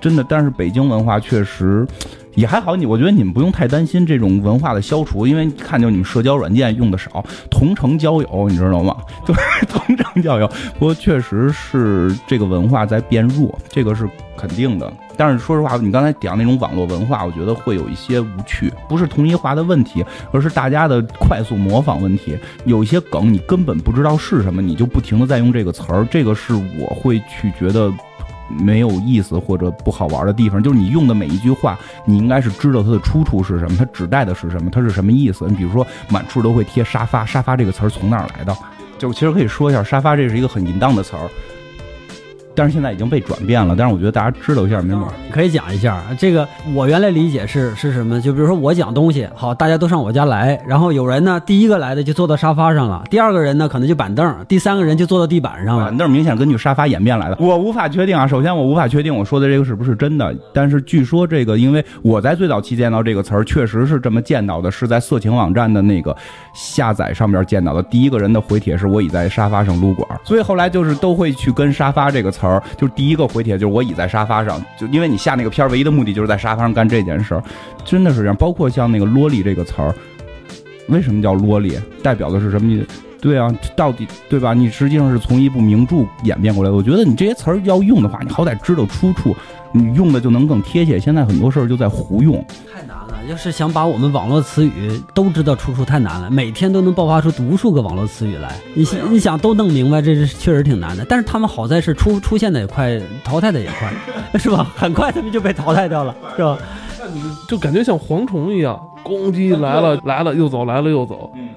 S2: 真的。但是北京文化确实。也还好，你我觉得你们不用太担心这种文化的消除，因为看见你们社交软件用的少，同城交友，你知道吗？对，同城交友。不过确实是这个文化在变弱，这个是肯定的。但是说实话，你刚才讲那种网络文化，我觉得会有一些无趣，不是同一化的问题，而是大家的快速模仿问题。有一些梗你根本不知道是什么，你就不停的在用这个词儿，这个是我会去觉得。没有意思或者不好玩的地方，就是你用的每一句话，你应该是知道它的出处是什么，它指代的是什么，它是什么意思。你比如说，满处都会贴沙发，沙发这个词儿从哪儿来的？就其实可以说一下，沙发这是一个很淫荡的词儿。但是现在已经被转变了，但是我觉得大家知道一下没错。
S3: 可以讲一下这个，我原来理解是是什么？就比如说我讲东西，好，大家都上我家来，然后有人呢，第一个来的就坐到沙发上了，第二个人呢可能就板凳，第三个人就坐到地板上了。
S2: 板凳明显根据沙发演变来的，我无法确定啊。首先我无法确定我说的这个是不是真的，但是据说这个，因为我在最早期见到这个词儿，确实是这么见到的，是在色情网站的那个下载上面见到的。第一个人的回帖是我已在沙发上撸管，所以后来就是都会去跟沙发这个词儿。就是第一个回帖，就是我倚在沙发上，就因为你下那个片儿，唯一的目的就是在沙发上干这件事儿，真的是这样。包括像那个“萝莉”这个词儿，为什么叫萝莉？代表的是什么意思？对啊，到底对吧？你实际上是从一部名著演变过来的。我觉得你这些词儿要用的话，你好歹知道出处，你用的就能更贴切。现在很多事儿就在胡用。
S3: 太难。要是想把我们网络词语都知道出处太难了，每天都能爆发出无数个网络词语来，你你想都弄明白，这是确实挺难的。但是他们好在是出出现的也快，淘汰的也快，是吧？很快他们就被淘汰掉了，是吧？
S1: 就感觉像蝗虫一样，攻击来了来了又走，来了又走。
S3: 嗯。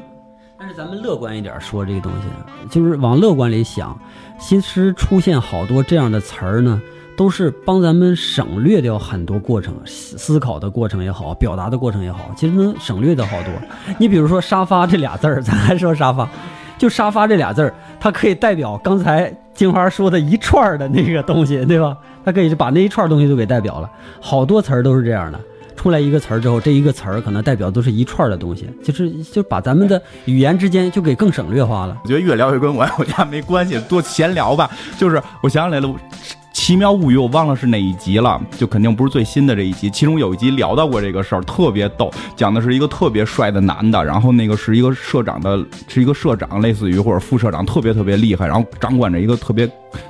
S3: 但是咱们乐观一点说这个东西，就是往乐观里想，其实出现好多这样的词儿呢。都是帮咱们省略掉很多过程，思考的过程也好，表达的过程也好，其实能省略掉好多。你比如说“沙发”这俩字儿，咱还说沙发，就“沙发”这俩字儿，它可以代表刚才金花说的一串的那个东西，对吧？它可以把那一串东西都给代表了。好多词儿都是这样的，出来一个词儿之后，这一个词儿可能代表都是一串的东西，就是就把咱们的语言之间就给更省略化了。
S2: 我觉得越聊越跟我我家没关系，多闲聊吧。就是我想起来了。奇妙物语，我忘了是哪一集了，就肯定不是最新的这一集。其中有一集聊到过这个事儿，特别逗，讲的是一个特别帅的男的，然后那个是一个社长的，是一个社长，类似于或者副社长，特别特别厉害，然后掌管着一个特别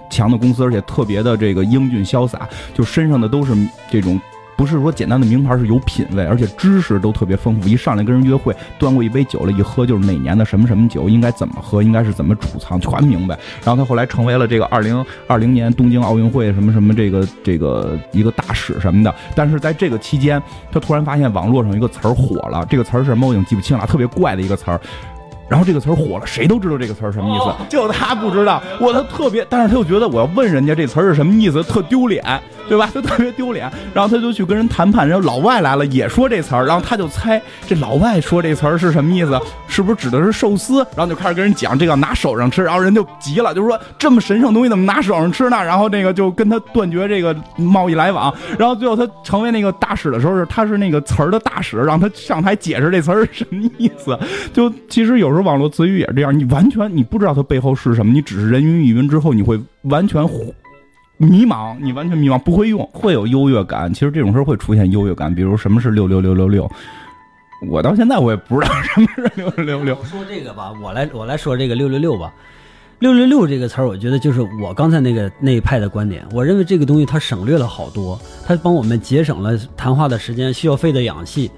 S2: 强的公司，而且特别的这个英俊潇洒，就身上的都是这种。不是说简单的名牌是有品位，而且知识都特别丰富。一上来跟人约会，端过一杯酒了，一喝就是哪年的什么什么酒，应该怎么喝，应该是怎么储藏，全明白。然后他后来成为了这个二零二零年东京奥运会什么什么这个这个一个大使什么的。但是在这个期间，他突然发现网络上一个词儿火了，这个词儿是什么我已经记不清了，特别怪的一个词儿。然后这个词儿火了，谁都知道这个词儿什么意思，就他不知道。我他特别，但是他又觉得我要问人家这词儿是什么意思，特丢脸。对吧？他特别丢脸，然后他就去跟人谈判，然后老外来了也说这词儿，然后他就猜这老外说这词儿是什么意思，是不是指的是寿司？然后就开始跟人讲这个拿手上吃，然后人就急了，就是说这么神圣东西怎么拿手上吃呢？然后那个就跟他断绝这个贸易来往。然后最后他成为那个大使的时候，是他是那个词儿的大使，让他上台解释这词儿是什么意思。就其实有时候网络词语也是这样，你完全你不知道它背后是什么，你只是人云亦云之后，你会完全。迷茫，你完全迷茫，不会用，会有优越感。其实这种事儿会出现优越感，比如什么是六六六六六，我到现在我也不知道什么是六六六六。
S3: 说这个吧，我来我来说这个六六六吧。六六六这个词儿，我觉得就是我刚才那个那一派的观点。我认为这个东西它省略了好多，它帮我们节省了谈话的时间，需要费的氧气。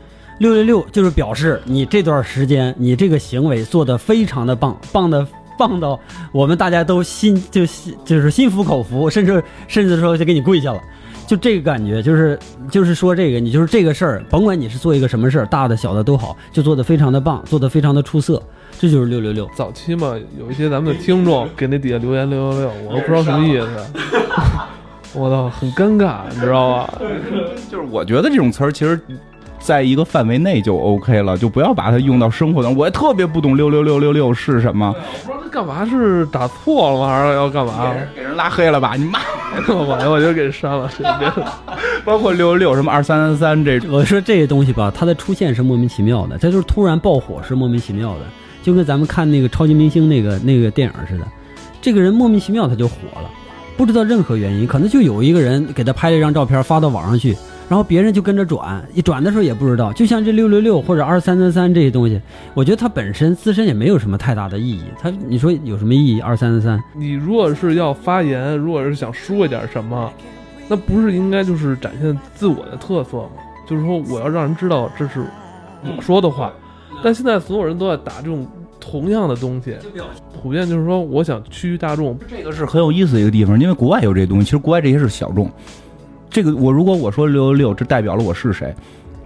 S3: 六六六就是表示你这段时间你这个行为做的非常的棒，棒的。棒到我们大家都心就心就是心服口服，甚至甚至说就给你跪下了。就这个感觉，就是就是说这个，你就是这个事儿，甭管你是做一个什么事儿，大的小的都好，就做得非常的棒，做得非常的出色，这就是六六六。
S1: 早期嘛，有一些咱们的听众给那底下留言六六六，我都不知道什么意思，我操，很尴尬，你知道吧？
S2: 就是我觉得这种词儿其实。在一个范围内就 OK 了，就不要把它用到生活当中。我也特别不懂六六六六六是什么，
S1: 我说他干嘛是打错了吗？还是要干嘛？
S2: 给人拉黑了吧？你妈！
S1: 我我就给删了。
S2: 包括六六六什么二三三三这，
S3: 我说这些东西吧，它的出现是莫名其妙的，它就是突然爆火是莫名其妙的，就跟咱们看那个超级明星那个那个电影似的，这个人莫名其妙他就火了，不知道任何原因，可能就有一个人给他拍了一张照片发到网上去。然后别人就跟着转，一转的时候也不知道，就像这六六六或者二三三三这些东西，我觉得它本身自身也没有什么太大的意义。它你说有什么意义？二三三三，
S1: 你如果是要发言，如果是想说一点什么，那不是应该就是展现自我的特色吗？就是说我要让人知道这是我说的话。但现在所有人都在打这种同样的东西，普遍就是说我想趋于大众。
S2: 这个是很有意思的一个地方，因为国外有这东西，其实国外这些是小众。这个我如果我说六六六，这代表了我是谁？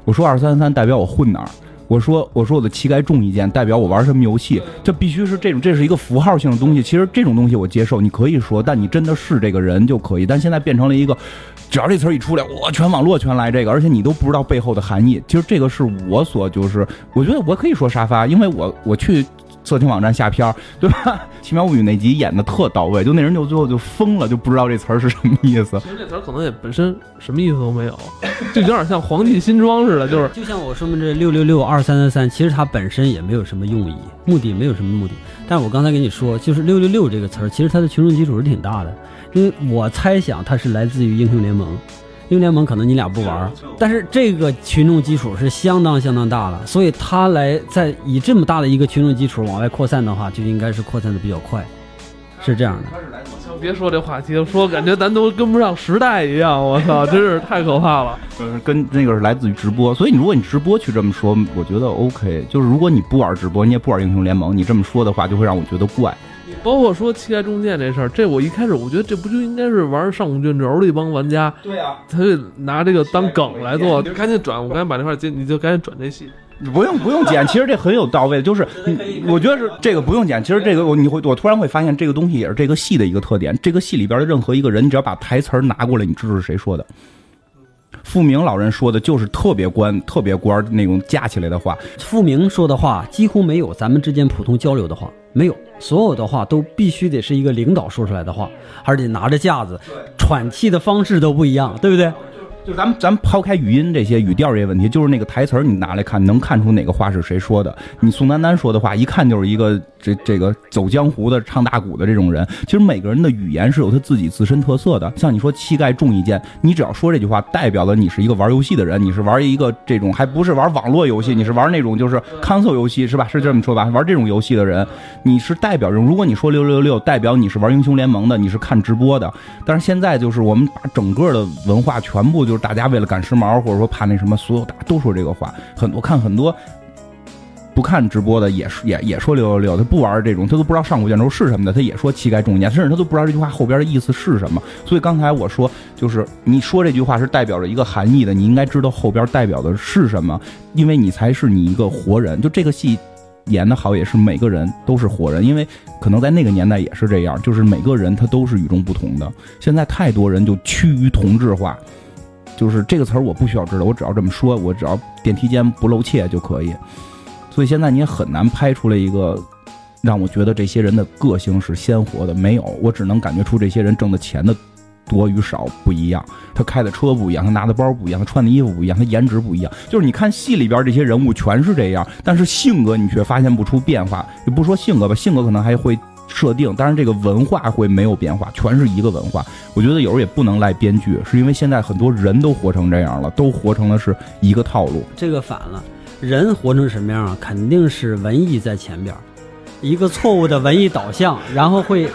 S2: 我说二三三代表我混哪儿？我说我说我的膝盖重一件，代表我玩什么游戏？这必须是这种，这是一个符号性的东西。其实这种东西我接受，你可以说，但你真的是这个人就可以。但现在变成了一个，只要这词儿一出来，我全网络全来这个，而且你都不知道背后的含义。其实这个是我所就是，我觉得我可以说沙发，因为我我去。色情网站下片儿，对吧？《奇妙物语》那集演的特到位，就那人就最后就疯了，就不知道这词儿是什么意思。
S1: 其实这词儿可能也本身什么意思都没有，就有点像皇帝新装似的，就是
S3: 就像我说的这六六六二三三三，其实它本身也没有什么用意，目的没有什么目的。但是我刚才跟你说，就是六六六这个词儿，其实它的群众基础是挺大的，因为我猜想它是来自于英雄联盟。英雄联盟可能你俩不玩，但是这个群众基础是相当相当大了，所以他来在以这么大的一个群众基础往外扩散的话，就应该是扩散的比较快，是这样的。
S1: 别说这话题了，说感觉咱都跟不上时代一样，我操，真是太可怕了。
S2: 嗯，跟那个是来自于直播，所以你如果你直播去这么说，我觉得 OK。就是如果你不玩直播，你也不玩英雄联盟，你这么说的话，就会让我觉得怪。
S1: 包括说期待中箭这事儿，这我一开始我觉得这不就应该是玩上古卷轴的一帮玩家，
S2: 对啊，
S1: 他就拿这个当梗来做，赶紧转，我赶紧把这块接，你就赶紧转这戏，
S2: 不用不用剪，其实这很有到位，就是我觉得是这个不用剪，其实这个我你会我突然会发现这个东西也是这个戏的一个特点，这个戏里边的任何一个人，你只要把台词拿过来，你知道是谁说的。傅明老人说的就是特别官、特别官那种架起来的话。
S3: 傅明说的话几乎没有咱们之间普通交流的话，没有，所有的话都必须得是一个领导说出来的话，而且拿着架子，喘气的方式都不一样，对不对？
S2: 就咱们咱们抛开语音这些语调这些问题，就是那个台词儿，你拿来看，能看出哪个话是谁说的。你宋丹丹说的话，一看就是一个这这个走江湖的、唱大鼓的这种人。其实每个人的语言是有他自己自身特色的。像你说膝盖重一件，你只要说这句话，代表了你是一个玩游戏的人，你是玩一个这种还不是玩网络游戏，你是玩那种就是 console 游戏是吧？是这么说吧？玩这种游戏的人，你是代表人。如果你说六六六，代表你是玩英雄联盟的，你是看直播的。但是现在就是我们把整个的文化全部就。大家为了赶时髦，或者说怕那什么，所有大家都说这个话。很多看很多不看直播的，也是也也说六六六，他不玩这种，他都不知道上古卷轴是什么的，他也说膝盖重一件，甚至他都不知道这句话后边的意思是什么。所以刚才我说，就是你说这句话是代表着一个含义的，你应该知道后边代表的是什么，因为你才是你一个活人。就这个戏演的好，也是每个人都是活人，因为可能在那个年代也是这样，就是每个人他都是与众不同的。现在太多人就趋于同质化。就是这个词儿我不需要知道，我只要这么说，我只要电梯间不露怯就可以。所以现在你也很难拍出来一个让我觉得这些人的个性是鲜活的，没有，我只能感觉出这些人挣的钱的多与少不一样，他开的车不一样，他拿的包不一样，他穿的衣服不一样，他颜值不一样。就是你看戏里边这些人物全是这样，但是性格你却发现不出变化。也不说性格吧，性格可能还会。设定，但是这个文化会没有变化，全是一个文化。我觉得有时候也不能赖编剧，是因为现在很多人都活成这样了，都活成了是一个套路。
S3: 这个反了，人活成什么样啊？肯定是文艺在前边，一个错误的文艺导向，然后会，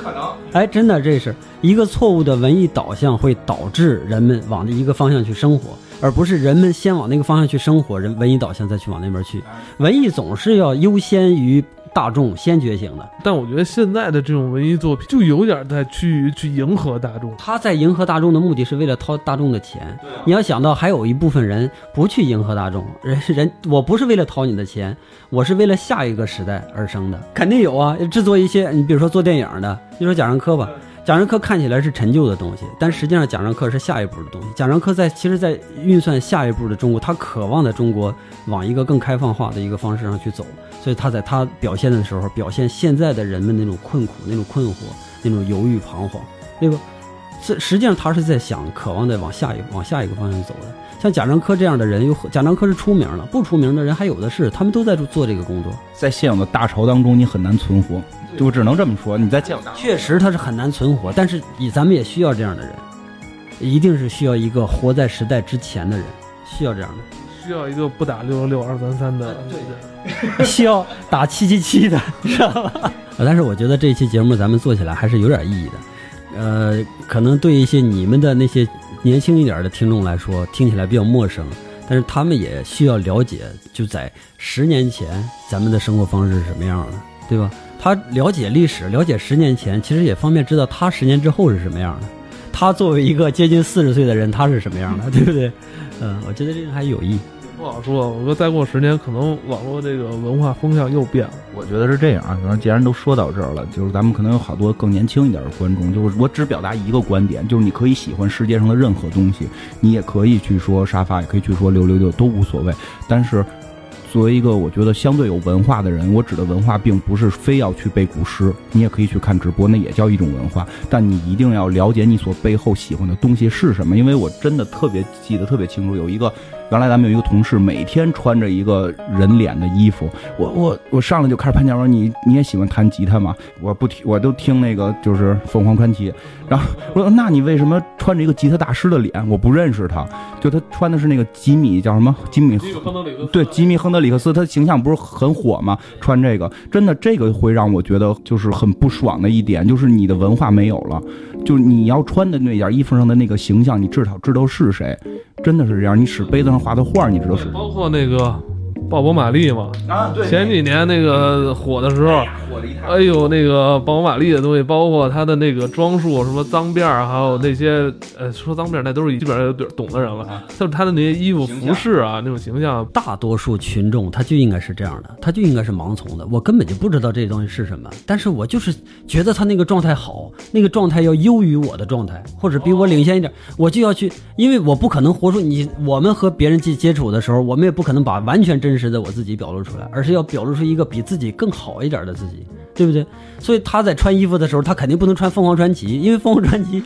S3: 哎，真的这是一个错误的文艺导向，会导致人们往一个方向去生活，而不是人们先往那个方向去生活，人文艺导向再去往那边去。文艺总是要优先于。大众先觉醒的。
S1: 但我觉得现在的这种文艺作品就有点在趋于去迎合大众。
S3: 他在迎合大众的目的是为了掏大众的钱。你要想到还有一部分人不去迎合大众，人人我不是为了掏你的钱，我是为了下一个时代而生的，肯定有啊。制作一些，你比如说做电影的，就说贾樟柯吧。贾樟柯看起来是陈旧的东西，但实际上贾樟柯是下一步的东西。贾樟柯在其实，在运算下一步的中国，他渴望在中国往一个更开放化的一个方式上去走。所以他在他表现的时候，表现现在的人们那种困苦、那种困惑、那种犹豫彷徨，对吧？这实际上他是在想，渴望在往下一往下一个方向走的。像贾樟柯这样的人，有贾樟柯是出名了，不出名的人还有的是，他们都在做这个工作。
S2: 在现有的大潮当中，你很难存活。就只能这么说，你在见
S3: 确实他是很难存活，但是以咱们也需要这样的人，一定是需要一个活在时代之前的人，需要这样的，
S1: 需要一个不打六六六二三三的，
S3: 对对，需要打七七七的，知道吧？但是我觉得这期节目咱们做起来还是有点意义的，呃，可能对一些你们的那些年轻一点的听众来说，听起来比较陌生，但是他们也需要了解，就在十年前咱们的生活方式是什么样的，对吧？他了解历史，了解十年前，其实也方便知道他十年之后是什么样的。他作为一个接近四十岁的人，他是什么样的，对不对？嗯，我觉得这个还有意。
S1: 不好说，我说再过十年，可能网络这个文化风向又变了。
S2: 我觉得是这样啊。既然都说到这儿了，就是咱们可能有好多更年轻一点的观众，就是我只表达一个观点，就是你可以喜欢世界上的任何东西，你也可以去说沙发，也可以去说六六六，都无所谓。但是。作为一个我觉得相对有文化的人，我指的文化并不是非要去背古诗，你也可以去看直播，那也叫一种文化。但你一定要了解你所背后喜欢的东西是什么，因为我真的特别记得特别清楚，有一个。原来咱们有一个同事，每天穿着一个人脸的衣服。我我我上来就开始攀讲，我说你你也喜欢弹吉他吗？我不听，我都听那个就是凤凰传奇。然后我说那你为什么穿着一个吉他大师的脸？我不认识他，就他穿的是那个吉米叫什么吉米 对吉米亨德里克斯，他形象不是很火吗？穿这个真的这个会让我觉得就是很不爽的一点，就是你的文化没有了，就是你要穿的那件衣服上的那个形象，你至少知道是谁。真的是这样，你使杯子上画的画，你知道是？
S1: 包括那个。鲍勃·马利嘛，
S2: 啊，对，
S1: 前几年那个火的时候，哎呦，那个鲍勃·马利的东西，包括他的那个装束，什么脏辫儿，还有那些，呃，说脏辫儿那都是基本上有懂的人了，就是他的那些衣服服饰啊，那种形象，
S3: 大多数群众他就应该是这样的，他就应该是盲从的，我根本就不知道这东西是什么，但是我就是觉得他那个状态好，那个状态要优于我的状态，或者比我领先一点，我就要去，因为我不可能活出你，我们和别人接接触的时候，我们也不可能把完全真实。的我自己表露出来，而是要表露出一个比自己更好一点的自己，对不对？所以他在穿衣服的时候，他肯定不能穿凤凰传奇，因为凤凰传奇，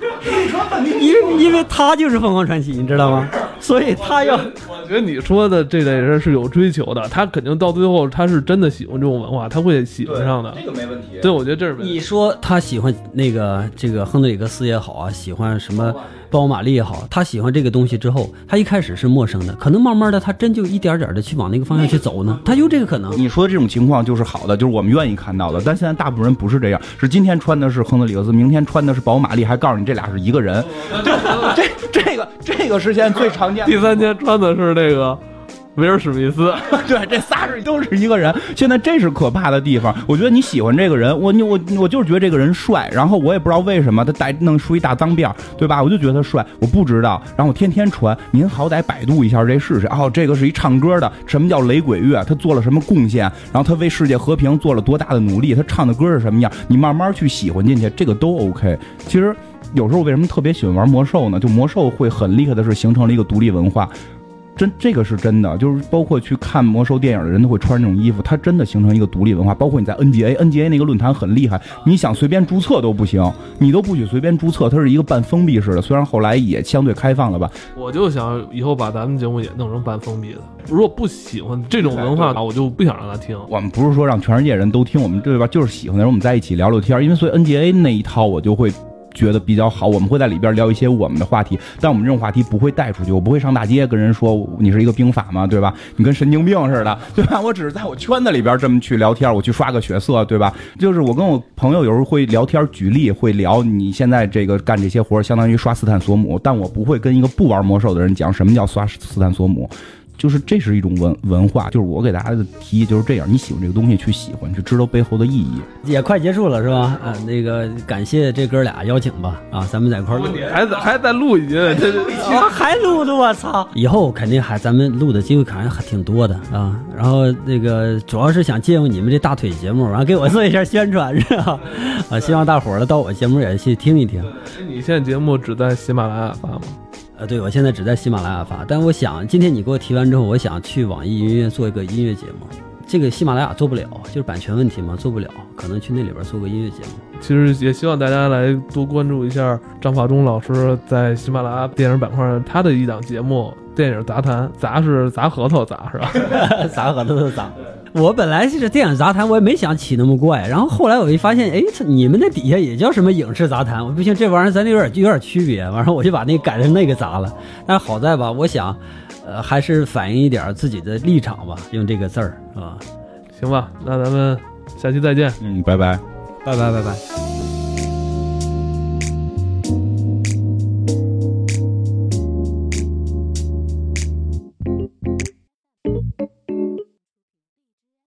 S3: 因为因为他就是凤凰传奇，你知道吗？所以他要。
S1: 我觉得你说的这类人是有追求的，他肯定到最后他是真的喜欢这种文化，他会喜欢上的。
S2: 这个没问题。
S1: 对，我觉得这是。
S3: 你说他喜欢那个这个亨德里克斯也好啊，喜欢什么？鲍勃·马利也好，他喜欢这个东西之后，他一开始是陌生的，可能慢慢的他真就一点点的去往那个方向去走呢，他有这个可能。
S2: 你说的这种情况就是好的，就是我们愿意看到的。但现在大部分人不是这样，是今天穿的是亨德里克斯，明天穿的是宝·马利，还告诉你这俩是一个人。对，这这个这个是现在最常见。
S1: 第三天穿的是那个。威尔史密斯，
S2: 对，这仨是都是一个人。现在这是可怕的地方。我觉得你喜欢这个人，我你我我就是觉得这个人帅。然后我也不知道为什么他带弄出一大脏辫对吧？我就觉得他帅。我不知道，然后我天天传。您好歹百度一下这是谁？哦，这个是一唱歌的。什么叫雷鬼乐？他做了什么贡献？然后他为世界和平做了多大的努力？他唱的歌是什么样？你慢慢去喜欢进去，这个都 OK。其实有时候为什么特别喜欢玩魔兽呢？就魔兽会很厉害的是形成了一个独立文化。真这个是真的，就是包括去看魔兽电影的人都会穿这种衣服，它真的形成一个独立文化。包括你在 NGA，NGA 那个论坛很厉害，你想随便注册都不行，你都不许随便注册，它是一个半封闭式的。虽然后来也相对开放了吧。
S1: 我就想以后把咱们节目也弄成半封闭的。如果不喜欢这种文化，我就不想让他听。
S2: 我们不是说让全世界人都听，我们对吧？就是喜欢的人，我们在一起聊聊天。因为所以 NGA 那一套我就会。觉得比较好，我们会在里边聊一些我们的话题，但我们这种话题不会带出去，我不会上大街跟人说你是一个兵法嘛，对吧？你跟神经病似的，对吧？我只是在我圈子里边这么去聊天，我去刷个血色，对吧？就是我跟我朋友有时候会聊天，举例会聊你现在这个干这些活，相当于刷斯坦索姆，但我不会跟一个不玩魔兽的人讲什么叫刷斯坦索姆。就是这是一种文文化，就是我给大家的提议就是这样，你喜欢这个东西去喜欢，去知道背后的意义。
S3: 也快结束了是吧？啊，那个感谢这哥俩邀请吧，啊，咱们在一块儿录。
S1: 还在还在录一集，这这
S3: 啊，还录的我操！以后肯定还咱们录的机会肯定还挺多的啊。然后那个主要是想借用你们这大腿节目，然后给我做一下宣传是吧？啊，希望大伙儿呢到我节目也去听一听。
S1: 你现在节目只在喜马拉雅发吗？
S3: 呃，对，我现在只在喜马拉雅发，但我想今天你给我提完之后，我想去网易云音乐做一个音乐节目。这个喜马拉雅做不了，就是版权问题嘛，做不了，可能去那里边做个音乐节目。
S1: 其实也希望大家来多关注一下张法中老师在喜马拉雅电影板块他的一档节目《电影杂谈》，杂是砸核桃砸是吧？
S3: 砸核桃的砸。我本来是这电影杂谈，我也没想起那么怪，然后后来我一发现，哎，你们那底下也叫什么影视杂谈，我不行，这玩意儿咱有点有点区别，完了我就把那改成那个杂了。但好在吧，我想，呃，还是反映一点自己的立场吧，用这个字儿，啊？
S1: 行吧，那咱们下期再见。
S2: 嗯，拜拜，
S3: 拜拜拜拜。